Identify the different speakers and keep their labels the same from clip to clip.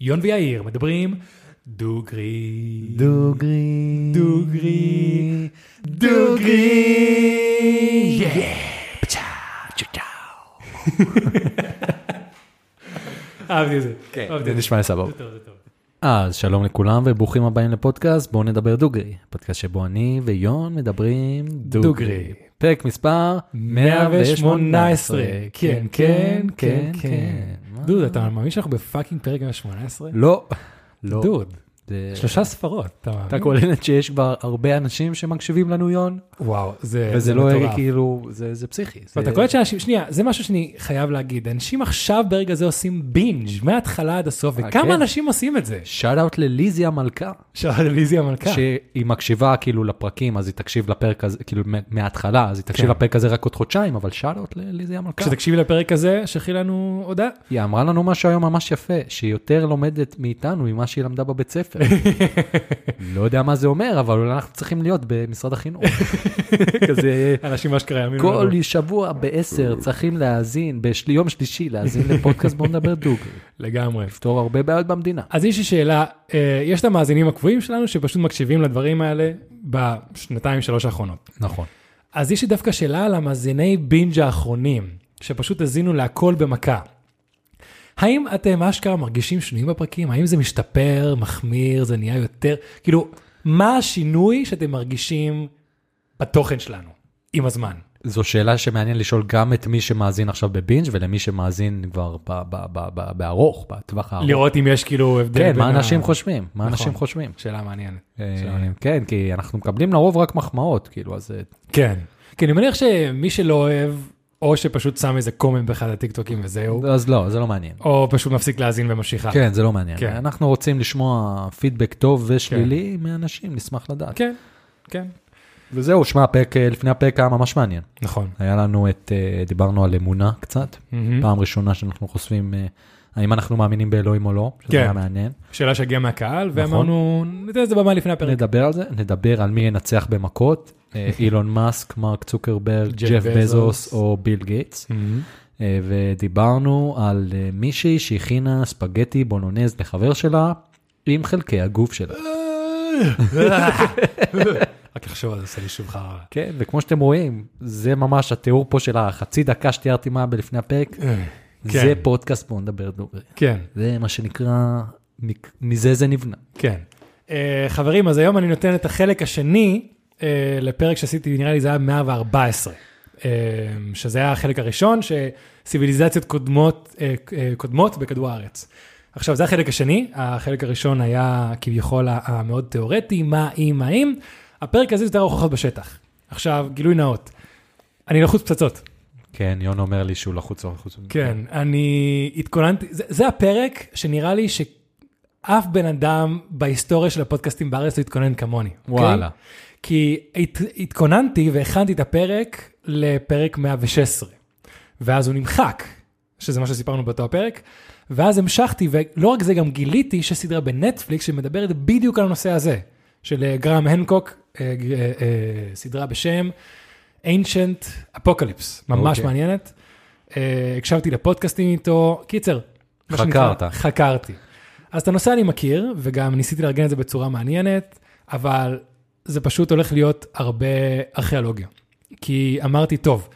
Speaker 1: יון ויאיר מדברים דוגרי.
Speaker 2: דוגרי.
Speaker 1: דוגרי. דוגרי. אהבתי את זה.
Speaker 2: כן, זה נשמע סבבה. אז שלום לכולם וברוכים הבאים לפודקאסט בואו נדבר דוגרי. פודקאסט שבו אני ויון מדברים דוגרי. פרק מספר
Speaker 1: 118.
Speaker 2: 118.
Speaker 1: כן, כן, כן, כן. דוד, אתה מאמין שאנחנו ב fucking פרק 118?
Speaker 2: לא. לא.
Speaker 1: דוד, שלושה ספרות, אתה מאמין?
Speaker 2: אתה שיש כבר הרבה אנשים שמקשיבים לנו יון,
Speaker 1: וואו, זה
Speaker 2: וזה
Speaker 1: זה
Speaker 2: לא
Speaker 1: מטורף.
Speaker 2: כאילו, זה זה פסיכי.
Speaker 1: ואתה קולט שאנשים, שנייה, זה משהו שאני חייב להגיד, אנשים עכשיו ברגע זה עושים binge מההתחלה עד הסוף, וכמה
Speaker 2: כן.
Speaker 1: אנשים עושים את זה?
Speaker 2: shout out לליזי המלכה,
Speaker 1: שאלה ליזי המלכה.
Speaker 2: שהיא מקשיבה כאילו לפרקים, אז היא תקשיב לפרק הזה, כאילו מההתחלה, אז היא תקשיב
Speaker 1: כן.
Speaker 2: לפרק הזה רק עוד חודשיים, אבל שאט אאוט לליזי המלכה.
Speaker 1: כשתקשיבי לפרק הזה, שלחי לנו הודעה.
Speaker 2: היא אמרה לנו משהו היום ממש יפה, שהיא יותר לומדת מאיתנו ממה שהיא למדה בבית ספר. לא יודע מה זה אומר, אבל אולי אנחנו צריכים להיות במשרד החינוך. כזה,
Speaker 1: אנשים אשכרה יאמינו
Speaker 2: כל. שבוע בעשר צריכים להאזין, ביום שלישי להאזין לפודקאסט בוא נדבר דוגרי.
Speaker 1: לגמרי.
Speaker 2: לפתור הרבה בעיות במדינה.
Speaker 1: אז יש לי שאלה, אה, יש את המאזינים הקבועים שלנו שפשוט מקשיבים לדברים האלה בשנתיים שלוש האחרונות.
Speaker 2: נכון.
Speaker 1: אז יש לי דווקא שאלה על המאזיני בינג' האחרונים, שפשוט האזינו להכל במכה. האם אתם אשכרה מרגישים שינויים בפרקים? האם זה משתפר, מחמיר, זה נהיה יותר? כאילו, מה השינוי שאתם מרגישים בתוכן שלנו עם הזמן?
Speaker 2: זו שאלה שמעניין לשאול גם את מי שמאזין עכשיו בבינג' ולמי שמאזין כבר בארוך, בטווח הארוך.
Speaker 1: לראות אם יש כאילו הבדל
Speaker 2: כן,
Speaker 1: בין
Speaker 2: מה
Speaker 1: ה-
Speaker 2: אנשים חושבים, מה
Speaker 1: נכון.
Speaker 2: אנשים חושבים.
Speaker 1: שאלה מעניינת.
Speaker 2: אה,
Speaker 1: שאלה מעניינת.
Speaker 2: כן, כי אנחנו מקבלים לרוב רק מחמאות, כאילו, אז אה,
Speaker 1: כן. כי אני מניח שמי שלא אוהב, או שפשוט שם איזה קומנט באחד הטיקטוקים וזהו,
Speaker 2: אז לא, זה לא מעניין.
Speaker 1: או פשוט מפסיק להאזין וממשיך הלאה.
Speaker 2: כן, זה לא מעניין.
Speaker 1: כן.
Speaker 2: אנחנו רוצים לשמוע פידבק טוב ושלילי מאנשים, נשמח לדעת.
Speaker 1: כן, כן.
Speaker 2: וזהו, שמע, הפרק, אה, לפני הפרק היה ממש מעניין.
Speaker 1: נכון.
Speaker 2: היה לנו את, אה, דיברנו על אמונה קצת,
Speaker 1: מהמם.
Speaker 2: פעם ראשונה שאנחנו חושבים אה, האם אנחנו מאמינם באלוהים או לא, שזה
Speaker 1: כן.
Speaker 2: היה מעניין.
Speaker 1: שאלה שהגיעה מהקהל,
Speaker 2: נכון.
Speaker 1: ואמרנו, ניתן לזה במה לפני הפרק.
Speaker 2: נדבר על זה, נדבר על מי ינצח במכות, אילון מאסק, מרק צוקרברג,
Speaker 1: ג'ף בזוס.
Speaker 2: או ביל גייטס.
Speaker 1: מהמם.
Speaker 2: אה, ודיברנו על אה, מישהי שהכינה ספגטי בולונז לחבר שלה עם חלקי הגוף שלה.
Speaker 1: רק לחשוב על זה, עושה לי שוב חרא.
Speaker 2: כן, וכמו שאתם רואים, זה ממש התיאור פה של החצי דקה שתיארתי מה בלפני הפרק, זה
Speaker 1: כן.
Speaker 2: פודקאסט בוא נדבר דוגרי.
Speaker 1: כן,
Speaker 2: זה מה שנקרא, מזה זה נבנה.
Speaker 1: כן. אה, חברים, אז היום אני נותן את החלק השני אה, לפרק שעשיתי, נראה לי זה היה 114. אה, שזה היה החלק הראשון, שציוויליזציות קודמות, אה, קודמות בכדור הארץ. עכשיו, זה החלק השני, החלק הראשון היה כביכול המאוד תיאורטי, מה אם, מה אם. הפרק הזה זה יותר הוכחות בשטח. עכשיו, גילוי נאות, אני לחוץ פצצות.
Speaker 2: כן, יון אומר לי שהוא לחוץ או לחוץ.
Speaker 1: כן, אני התכוננתי, זה, זה הפרק שנראה לי שאף בן אדם בהיסטוריה של הפודקאסטים בארץ לא התכונן כמוני. אוקיי?
Speaker 2: וואלה.
Speaker 1: כי הת, התכוננתי והכנתי את הפרק לפרק 116, ואז הוא נמחק, שזה מה שסיפרנו באותו הפרק, ואז המשכתי, ולא רק זה, גם גיליתי שיש סדרה בנטפליקס שמדברת בדיוק על הנושא הזה, של אה, גרם הנקוק, אה, אה, סדרה בשם Ancient Apocalypse, ממש
Speaker 2: אוקיי.
Speaker 1: מעניינת. הקשבתי לפודקאסטים איתו, קיצר. מה שנקרא,
Speaker 2: חקרת.
Speaker 1: חקרתי. אז את הנושא אני מכיר, וגם ניסיתי לארגן את זה בצורה מעניינת, אבל זה פשוט הולך להיות הרבה ארכיאולוגיה. כי אמרתי, טוב,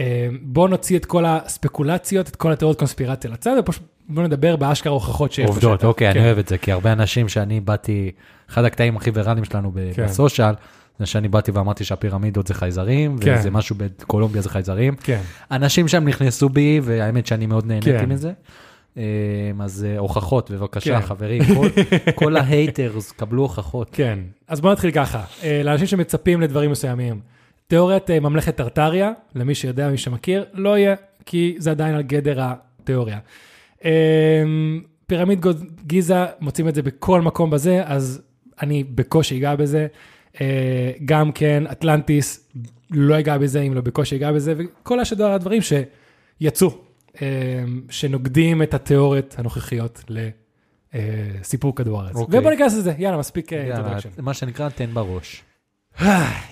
Speaker 1: אה, בוא נוציא את כל הספקולציות, את כל התיאוריות קונספירציה לצד, ופשוט בוא נדבר באשכרה הוכחות שיש
Speaker 2: עובדות,
Speaker 1: בשטח.
Speaker 2: אוקיי,
Speaker 1: כן.
Speaker 2: אני אוהב את זה, כי הרבה אנשים שאני באתי, אחד הקטעים הכי ויראליים שלנו
Speaker 1: כן.
Speaker 2: בסושיאל, זה שאני באתי ואמרתי שהפירמידות זה חייזרים,
Speaker 1: כן.
Speaker 2: וזה משהו בקולומביה זה חייזרים.
Speaker 1: כן,
Speaker 2: אנשים שם נכנסו בי, והאמת שאני מאוד נהניתי
Speaker 1: כן.
Speaker 2: מזה. אה, אז אה, הוכחות, בבקשה,
Speaker 1: כן.
Speaker 2: חברים, כל- כל ההייטרס, קבלו הוכחות.
Speaker 1: כן. אז בוא נתחיל ככה, אה, לאנשים שמצפים לדברים מסוימים. תיאוריית אה, ממלכת טרטריה, למי שיודע, מי שמכיר, לא יהיה, כי זה עדיין על גדר התיאוריה. אה, פירמיד גוד- גיזה, מוצאים את זה בכל מקום בזה, אז אני בקושי אגע בזה. גם כן, אטלנטיס, לא אגע בזה אם לא בקושי אגע בזה, וכל השאר הדברים שיצאו, שנוגדים את התיאוריות הנוכחיות לסיפור כדור הארץ.
Speaker 2: אוקיי.
Speaker 1: ובוא ניכנס לזה, יאללה, מספיק אה,
Speaker 2: יאללה,
Speaker 1: introduction.
Speaker 2: מה שנקרא, תן בראש.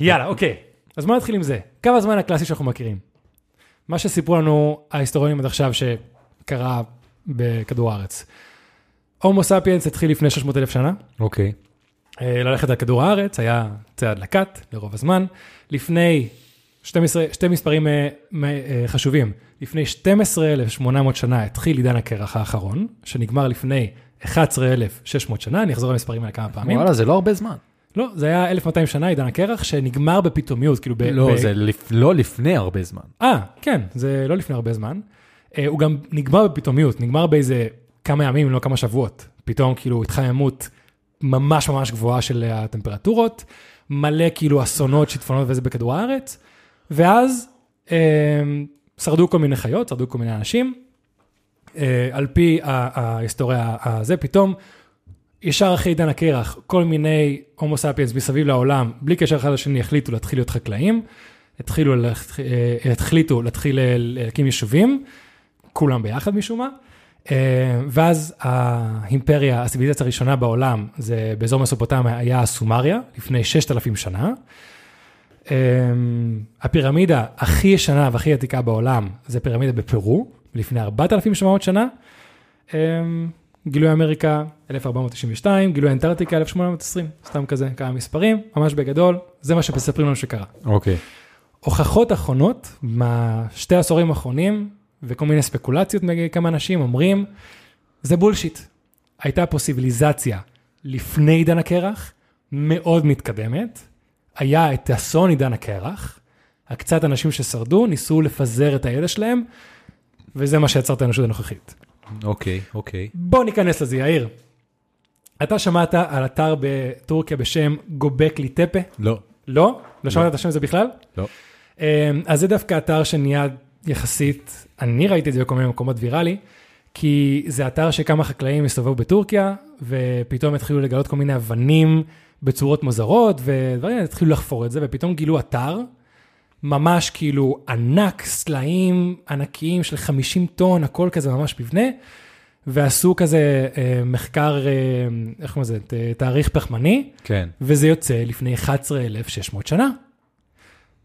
Speaker 1: יאללה, אוקיי. אז בוא נתחיל עם זה. קו הזמן הקלאסי שאנחנו מכירים. מה שסיפרו לנו ההיסטוריונים עד עכשיו שקרה בכדור הארץ. הומו ספיאנס התחיל לפני 600 אלף שנה,
Speaker 2: אוקיי.
Speaker 1: אה, ללכת על כדור הארץ, היה צעד לקט לרוב הזמן. לפני 12, שתי מספרים מ- אה, חשובים, לפני 12,800 שנה התחיל עידן הקרח האחרון, שנגמר לפני 11,600 שנה, אני אחזור למספרים האלה כמה פעמים.
Speaker 2: וואלה, זה לא הרבה זמן.
Speaker 1: לא, זה היה 1,200 שנה עידן הקרח, שנגמר בפתאומיות, כאילו ב...
Speaker 2: לא,
Speaker 1: ב-
Speaker 2: זה לפ- לא לפני הרבה זמן.
Speaker 1: אה, כן, זה לא לפני הרבה זמן. אה, הוא גם נגמר בפתאומיות, נגמר באיזה כמה ימים, אם לא כמה שבועות. פתאום כאילו התחממות ממש ממש גבוהה של הטמפרטורות, מלא כאילו אסונות, שיטפונות וזה בכדור הארץ, ואז אה, שרדו כל מיני חיות, שרדו כל מיני אנשים. אה, על פי ההיסטוריה הזה, פתאום ישר אחרי עידן הקרח, כל מיני הומו ספיאנס מסביב לעולם, בלי קשר אחד לשני, החליטו להתחיל להיות חקלאים. התחילו, אה, החליטו להתחיל אה, להקים יישובים, כולם ביחד משום מה. אה, ואז האימפריה, הציוויליזציה הראשונה בעולם, זה באזור מסופוטמיה, היה סומריה, לפני 6,000 שנה. אה, הפירמידה הכי ישנה והכי עתיקה בעולם, זה פירמידה בפרו, לפני 4,700 שנה. אה, גילוי אמריקה 1492, גילוי אנטארקטיקה 1820, סתם כזה כמה מספרים, ממש בגדול, זה מה שמספרים לנו שקרה.
Speaker 2: אוקיי.
Speaker 1: הוכחות אחרונות מהשתי העשורים האחרונים, וכל מיני ספקולציות מכמה אנשים אומרים, זה בולשיט. הייתה פה סיביליזציה לפני עידן הקרח, מאוד מתקדמת, היה את אסון עידן הקרח, הקצת אנשים ששרדו ניסו לפזר את הידע שלהם, וזה מה שיצר את האנושות הנוכחית.
Speaker 2: אוקיי, אוקיי.
Speaker 1: בוא ניכנס לזה, יאיר. אתה שמעת על אתר בטורקיה בשם גובקלי טפה?
Speaker 2: לא.
Speaker 1: לא? לא שמעת את השם הזה בכלל?
Speaker 2: לא.
Speaker 1: אמ, אז זה דווקא אתר שנהיה יחסית, אני ראיתי את זה בכל מיני מקומות ויראלי, כי זה אתר שכמה חקלאים הסתובבו בטורקיה, ופתאום התחילו לגלות כל מיני אבנים בצורות מוזרות, ודברים, התחילו לחפור את זה, ופתאום גילו אתר, ממש כאילו ענק, סלעים ענקיים של 50 טון, הכל כזה ממש מבנה, ועשו כזה אה, מחקר, אה, איך קוראים לזה, תאריך פחמני,
Speaker 2: כן.
Speaker 1: וזה יוצא לפני 11,600 שנה.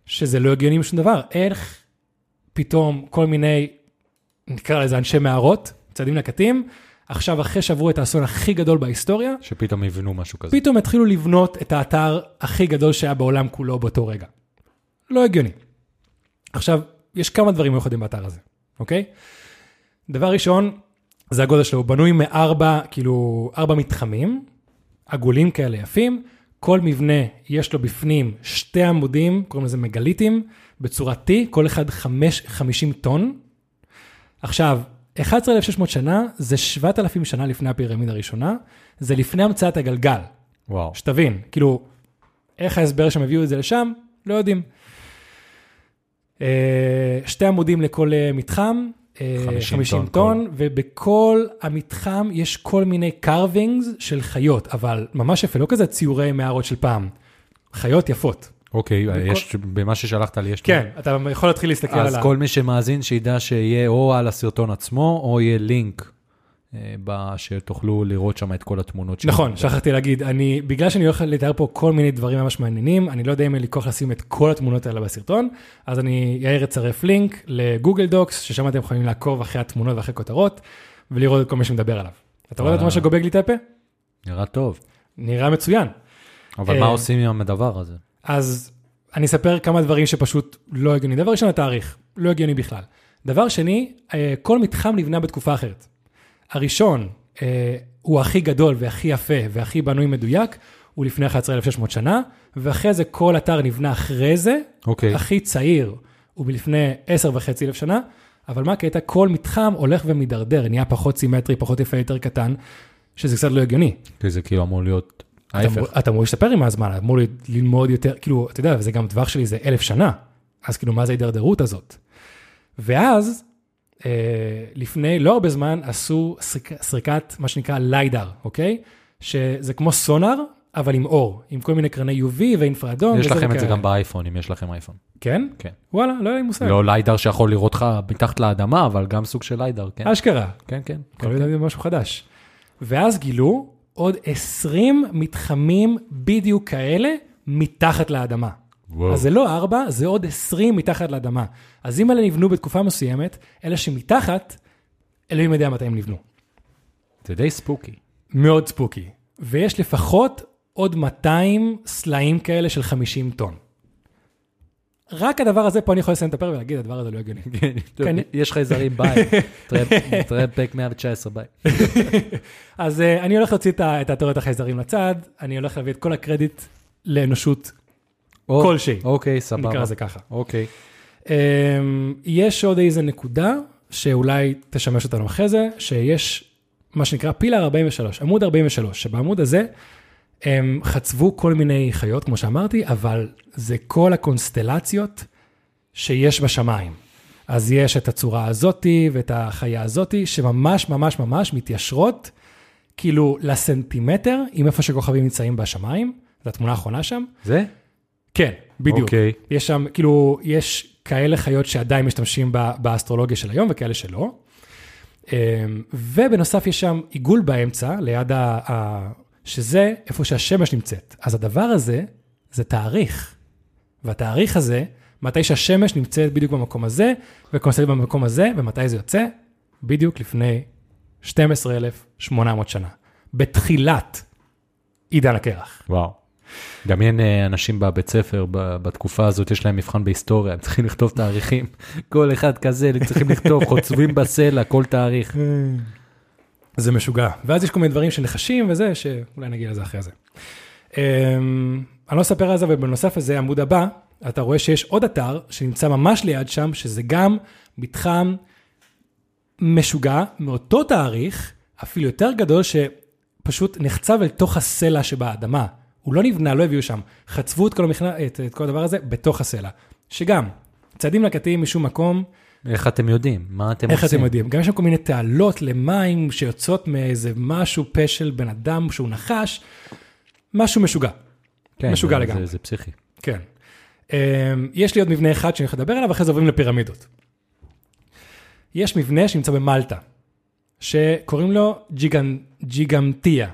Speaker 1: שזה לא הגיוני משום דבר. איך פתאום כל מיני, נקרא לזה אנשי מערות, צעדים נקטים, עכשיו אחרי שעברו את האסון הכי גדול בהיסטוריה,
Speaker 2: שפתאום יבנו משהו כזה.
Speaker 1: פתאום התחילו לבנות את האתר הכי גדול שהיה בעולם כולו באותו רגע. לא הגיוני. עכשיו, יש כמה דברים מיוחדים באתר הזה, אוקיי? דבר ראשון, זה הגודל שלו, הוא בנוי מארבע, כאילו, ארבע מתחמים, עגולים כאלה יפים, כל מבנה יש לו בפנים שתי עמודים, קוראים לזה מגליטים, בצורת T, כל אחד חמש, 50 טון. עכשיו, 11,600 שנה זה 7,000 שנה לפני הפירמידה הראשונה, זה לפני המצאת הגלגל.
Speaker 2: וואו.
Speaker 1: שתבין, כאילו, איך ההסבר שהם הביאו את זה לשם, לא יודעים. אה, שתי עמודים לכל אה, מתחם, אה,
Speaker 2: 50
Speaker 1: 50
Speaker 2: טון
Speaker 1: טון, ובכל המתחם יש כל מיני carvings של חיות, אבל ממש יפה, לא כזה ציורי מערות של פעם, חיות יפות.
Speaker 2: אוקיי, יש, במה ששלחת לי יש...
Speaker 1: כן, אתה יכול להתחיל להסתכל על
Speaker 2: אז
Speaker 1: ה...
Speaker 2: כל מי שמאזין שידע שיהיה או על הסרטון עצמו, או יהיה לינק אה, שתוכלו לראות שם את כל התמונות שלו.
Speaker 1: נכון, שכחתי להגיד, אני, בגלל שאני הולך לתאר פה כל מיני דברים ממש מעניינים, אני לא יודע אם אין לי כוח לשים את כל התמונות האלה בסרטון, אז אני, יאיר אצרף לינק לגוגל דוקס, ששם אתם יכולים לעקוב אחרי התמונות ואחרי כותרות, ולראות את כל מי שמדבר עליו. אתה רואה את. מה שגובג לי את הפה?
Speaker 2: נראה טוב.
Speaker 1: נראה מצוין.
Speaker 2: אבל
Speaker 1: אה,
Speaker 2: מה עושים עם הדבר הזה?
Speaker 1: אז אני אספר כמה דברים שפשוט לא הגיוני. דבר ראשון, התאריך, לא הגיוני בכלל. דבר שני, אה, כל מתחם נבנה בתקופה אחרת. הראשון אה, הוא הכי גדול והכי יפה והכי בנוי מדויק, הוא לפני 11,600 שנה, ואחרי זה כל אתר נבנה אחרי זה,
Speaker 2: אוקיי.
Speaker 1: הכי צעיר הוא מלפני 10 וחצי אלף שנה, אבל מה הקטע? כל מתחם הולך ומידרדר, נהיה פחות סימטרי, פחות יפה, יותר קטן, שזה קצת לא הגיוני.
Speaker 2: כי זה כאילו אמור להיות
Speaker 1: אתה אמור-
Speaker 2: ההפך.
Speaker 1: אתה אמור להשתפר עם הזמן, אתה אמור ללמוד יותר, כאילו, אתה יודע, וזה גם טווח שלי זה אלף שנה, אז כאילו, מה זה ההידרדרות הזאת? ואז, אה, לפני לא הרבה זמן, עשו סריק, סריקת מה שנקרא ליידר, אוקיי? שזה כמו סונאר, אבל עם אור, עם כל מיני קרני UV ואינפרדום.
Speaker 2: יש לכם את זה. גם באייפון, אם יש לכם אייפון.
Speaker 1: כן?
Speaker 2: כן.
Speaker 1: וואלה, לא היה לי מושג.
Speaker 2: לא ליידר שיכול לראות לך מתחת לאדמה, אבל גם סוג של ליידר, כן?
Speaker 1: אשכרה.
Speaker 2: כן, כן.
Speaker 1: כל מיני זה משהו חדש. ואז גילו עוד 20 מתחמים בדיוק כאלה מתחת לאדמה.
Speaker 2: וואו.
Speaker 1: אז זה לא ארבע, זה עוד 20 מתחת לאדמה. אז אם אלה נבנו בתקופה מסוימת, אלה שמתחת, אלוהים יודע מתי הם נבנו.
Speaker 2: זה די ספוקי.
Speaker 1: מאוד ספוקי. ויש לפחות עוד 200 סלעים כאלה של 50 טון. רק הדבר הזה, פה אני יכול לסיים את הפרק ולהגיד, הדבר הזה לא הגיוני. כן.
Speaker 2: יש חייזרים ביי. תראה פרק 119 ביי.
Speaker 1: אז uh, אני הולך להוציא את ה- את התיאוריות החייזרים לצד, אני הולך להביא את כל הקרדיט לאנושות כלשהי.
Speaker 2: אוקיי,
Speaker 1: נקרא
Speaker 2: סבבה.
Speaker 1: לזה ככה.
Speaker 2: אוקיי.
Speaker 1: Um, יש עוד איזה נקודה שאולי תשמש אותנו אחרי זה, שיש מה שנקרא פילר 43, עמוד 43, שבעמוד הזה הם חצבו כל מיני חיות, כמו שאמרתי, אבל זה כל הקונסטלציות שיש בשמיים. אז יש את הצורה הזאתי ואת החיה הזאתי, שממש ממש ממש מתיישרות, כאילו לסנטימטר, עם איפה שכוכבים נמצאים בשמיים, זו התמונה האחרונה שם.
Speaker 2: זה?
Speaker 1: כן, בדיוק.
Speaker 2: אוקיי.
Speaker 1: יש שם, כאילו, יש כאלה חיות שעדיין משתמשים באסטרולוגיה של היום וכאלה שלא. אמ, ובנוסף יש שם עיגול באמצע, ליד. שזה איפה שהשמש נמצאת. אז הדבר הזה, זה תאריך. והתאריך הזה, מתי שהשמש נמצאת בדיוק במקום הזה, וקונסטלט במקום הזה, ומתי זה יוצא? בדיוק לפני 12,800 שנה. בתחילת עידן הקרח.
Speaker 2: וואו. גם אין אה, אנשים בבית ספר בתקופה הזאת, יש להם מבחן בהיסטוריה, הם צריכים לכתוב תאריכים. כל אחד כזה, הם צריכים לכתוב, חוצבים בסלע, כל תאריך.
Speaker 1: זה משוגע. ואז יש כל מיני דברים שנחשים וזה, שאולי נגיע לזה אחרי זה. אמ, אני לא אספר על זה, אבל בנוסף לזה, עמוד הבא, אתה רואה שיש עוד אתר שנמצא ממש ליד שם, שזה גם מתחם משוגע, מאותו תאריך, אפילו יותר גדול, שפשוט נחצב אל תוך הסלע שבאדמה. הוא לא נבנה, לא הביאו שם. חצבו את כל, המכנה, את, את כל הדבר הזה בתוך הסלע. שגם, צעדים לקטים משום מקום,
Speaker 2: איך אתם יודעים? מה אתם
Speaker 1: איך
Speaker 2: עושים?
Speaker 1: אתם יודעים? גם יש שם כל מיני תעלות למים שיוצאות מאיזה משהו פה של בן אדם שהוא נחש, משהו משוגע.
Speaker 2: כן,
Speaker 1: משוגע
Speaker 2: זה-
Speaker 1: לגמרי.
Speaker 2: זה- זה פסיכי.
Speaker 1: כן. אמ, יש לי עוד מבנה אחד שאני הולך לדבר עליו, אחרי זה עוברים לפירמידות. יש מבנה שנמצא במלטה, שקוראים לו ג'יגנ... ג'יגמטיה.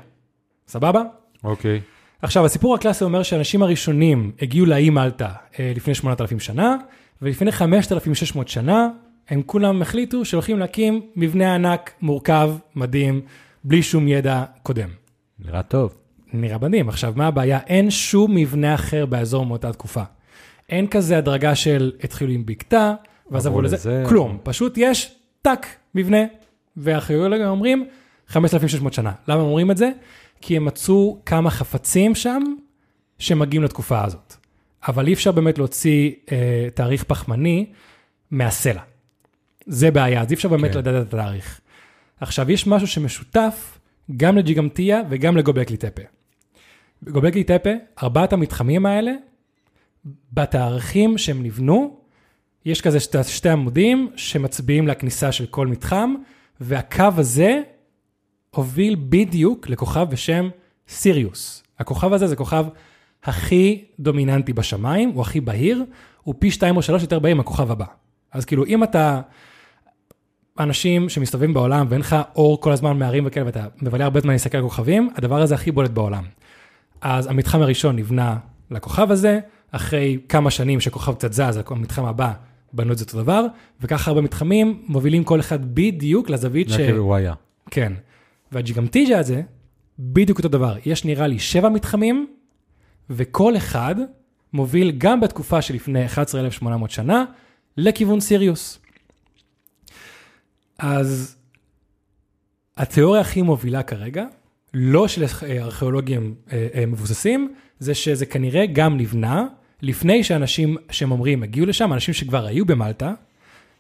Speaker 1: סבבה?
Speaker 2: אוקיי.
Speaker 1: עכשיו, הסיפור הקלאסי אומר שהאנשים הראשונים הגיעו לאי מלטה אה, לפני 8,000 שנה, ולפני 5,600 שנה, הם כולם החליטו שהולכים להקים מבנה ענק, מורכב, מדהים, בלי שום ידע קודם.
Speaker 2: נראה טוב.
Speaker 1: נראה מדהים. עכשיו, מה הבעיה? אין שום מבנה אחר באזור מאותה תקופה. אין כזה הדרגה של התחילו עם בקתה, ואז
Speaker 2: עברו
Speaker 1: לזה,
Speaker 2: לזה.
Speaker 1: כלום. פשוט יש טאק, מבנה, והארכיאולוגים אומרים 5,600 שנה. למה הם אומרים את זה? כי הם מצאו כמה חפצים שם שמגיעים לתקופה הזאת. אבל אי אפשר באמת להוציא אה, תאריך פחמני מהסלע. זה בעיה, אז אי אפשר באמת
Speaker 2: כן.
Speaker 1: לדעת את התאריך. עכשיו, יש משהו שמשותף גם לג'יגמטיה וגם לגובקלי טפה. בגובקלי טפה, ארבעת המתחמים האלה, בתאריכים שהם נבנו, יש כזה שתי, שתי עמודים שמצביעים לכניסה של כל מתחם, והקו הזה הוביל בדיוק לכוכב בשם סיריוס. הכוכב הזה זה כוכב הכי דומיננטי בשמיים, הוא הכי בהיר, הוא פי שתיים או שלוש יותר בהיר מהכוכב הבא. אז כאילו, אם אתה אנשים שמסתובבים בעולם ואין לך אור כל הזמן מהרים וכאלה, ואתה מבלה הרבה זמן להסתכל על כוכבים, הדבר הזה הכי בולט בעולם. אז המתחם הראשון נבנה לכוכב הזה, אחרי כמה שנים שכוכב קצת זז, המתחם הבא בנו את זה אותו דבר, וככה הרבה מתחמים מובילים כל אחד בדיוק לזווית ש...
Speaker 2: כאילו הוא היה.
Speaker 1: כן. והג'יגמטיג'ה הזה, בדיוק אותו דבר. יש נראה לי שבע מתחמים, וכל אחד מוביל גם בתקופה שלפני 11,800 שנה, לכיוון סיריוס. אז התיאוריה הכי מובילה כרגע, לא של ארכיאולוגים אה, אה, מבוססים, זה שזה כנראה גם נבנה לפני שאנשים שהם אומרים הגיעו לשם, אנשים שכבר היו במלטה,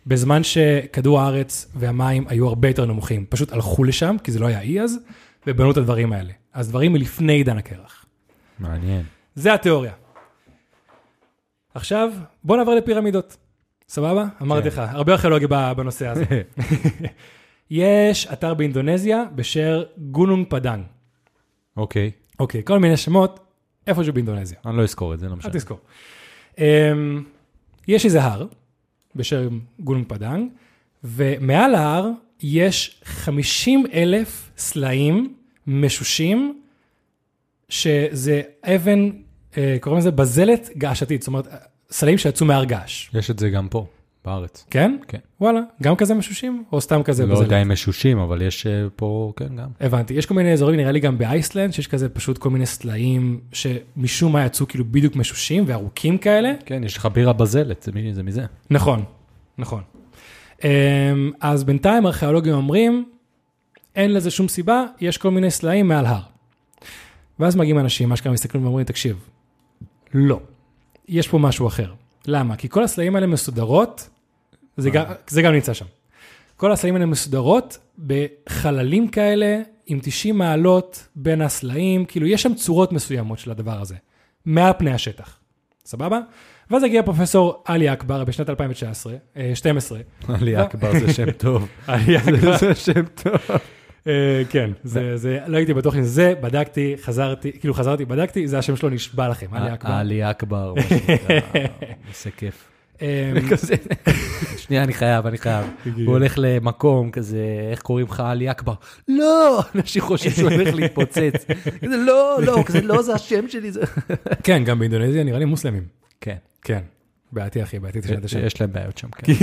Speaker 1: בזמן שכדור הארץ והמים היו הרבה יותר נמוכים. פשוט הלכו לשם, כי זה לא היה אי אז, ובנו את הדברים האלה. אז דברים מלפני עידן הקרח.
Speaker 2: מעניין.
Speaker 1: זה התיאוריה. עכשיו, בוא נעבור לפירמידות. סבבה? אמרתי לך, הרבה ארכיאולוגיה בנושא הזה. יש אתר באינדונזיה בשם גונונג פדאנג.
Speaker 2: אוקיי.
Speaker 1: אוקיי, כל מיני שמות, איפשהו באינדונזיה.
Speaker 2: אני לא אזכור את זה, לא
Speaker 1: אל
Speaker 2: משנה.
Speaker 1: תזכור. אמ, יש איזה הר בשם גונונג פדאנג, ומעל ההר יש 50 אלף סלעים משושים, שזה אבן, אה, קוראים לזה בזלת געשתית, זאת אומרת, סלעים שיצאו מהר געש.
Speaker 2: יש את זה גם פה, בארץ.
Speaker 1: כן?
Speaker 2: כן.
Speaker 1: וואלה, גם כזה משושים? או סתם כזה
Speaker 2: לא
Speaker 1: בזלת?
Speaker 2: יודע אם משושים, אבל יש אה, פה, כן, גם.
Speaker 1: הבנתי. יש כל מיני אזורים, נראה לי גם באייסלנד, שיש כזה פשוט כל מיני סלעים שמשום מה יצאו כאילו בדיוק משושים וארוכים כאלה.
Speaker 2: כן, יש לך בירה בזלת, זה מזה.
Speaker 1: נכון, נכון. אמ, אז בינתיים ארכיאולוגים אומרים, אין לזה שום סיבה, יש כל מיני סלעים מעל הר. ואז מגיעים אנשים, מה שקרה, מסתכלים ואומרים, תקשיב, לא, יש פה משהו אחר. למה? כי כל הסלעים האלה מסודרות, זה, גם, זה גם נמצא שם. כל הסלעים האלה מסודרות בחללים כאלה, עם 90 מעלות בין הסלעים, כאילו יש שם צורות מסוימות של הדבר הזה, מעל פני השטח. סבבה? ואז הגיע פרופסור עלי אכבר בשנת 2019, אה, 12.
Speaker 2: עלי אכבר זה שם טוב.
Speaker 1: עלי אכבר,
Speaker 2: זה שם טוב.
Speaker 1: אה, כן, זה, זה, לא הייתי בטוח אם זה, בדקתי, חזרתי, כאילו חזרתי, בדקתי, זה השם שלו נשבע לכם, עלי אכבר.
Speaker 2: עלי אכבר, מה שנקרא, עושה כיף.
Speaker 1: אה,
Speaker 2: כזה, שנייה, אני חייב, אני חייב. הוא הולך למקום כזה, איך קוראים לך, עלי אכבר? לא, אנשים חושבים שהוא הולך להתפוצץ. לא, לא, כזה, לא, זה השם שלי. זה...
Speaker 1: כן, גם באינדונזיה נראה לי מוסלמים.
Speaker 2: כן,
Speaker 1: כן, בעייתי אחי, בעייתי תשנה את השם.
Speaker 2: יש להם בעיות שם, כן.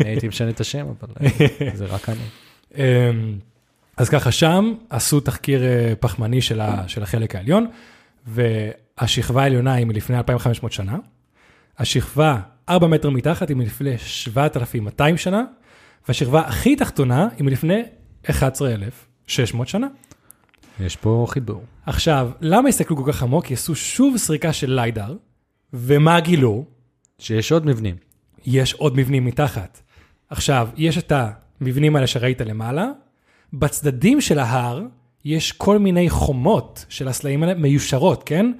Speaker 2: אני הייתי משנה את השם, אבל אה, זה רק אני.
Speaker 1: אז ככה שם עשו תחקיר אה, פחמני של, ה, של החלק העליון, והשכבה העליונה היא מלפני 2,500 שנה, השכבה 4 מטר מתחת היא מלפני 7,200 שנה, והשכבה הכי תחתונה היא מלפני 11,600 שנה.
Speaker 2: יש פה חיבור.
Speaker 1: עכשיו, למה הסתכלו כל כך עמוק? כי עשו שוב סריקה של ליידר, ומה גילו?
Speaker 2: שיש עוד מבנים.
Speaker 1: יש עוד מבנים מתחת. עכשיו, יש את המבנים האלה שראית למעלה, בצדדים של ההר יש כל מיני חומות של הסלעים האלה מיושרות, כן?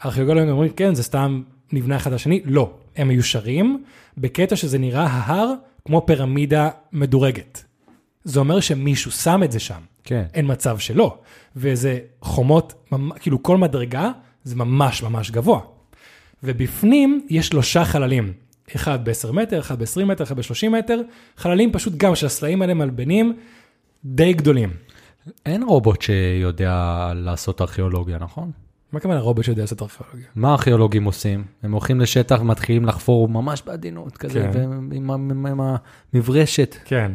Speaker 1: הארכיאולוגים אומרים, כן, זה סתם נבנה אחד לשני, לא, הם מיושרים, בקטע שזה נראה ההר כמו פירמידה מדורגת. זה אומר שמישהו שם את זה שם,
Speaker 2: כן.
Speaker 1: אין מצב שלא. וזה חומות, כאילו כל מדרגה זה ממש ממש גבוה. ובפנים יש שלושה חללים, אחד ב-10 מטר, אחד ב-20 מטר, אחד ב-30 מטר, חללים פשוט גם של הסלעים האלה מלבנים די גדולים.
Speaker 2: אין רובוט שיודע לעשות ארכיאולוגיה, נכון?
Speaker 1: מה כמובן הרובוט שיודע לעשות ארכיאולוגיה?
Speaker 2: מה הארכיאולוגים עושים? הם הולכים לשטח ומתחילים לחפור ממש בעדינות כזה,
Speaker 1: כן.
Speaker 2: ועם עם, עם, המברשת.
Speaker 1: כן.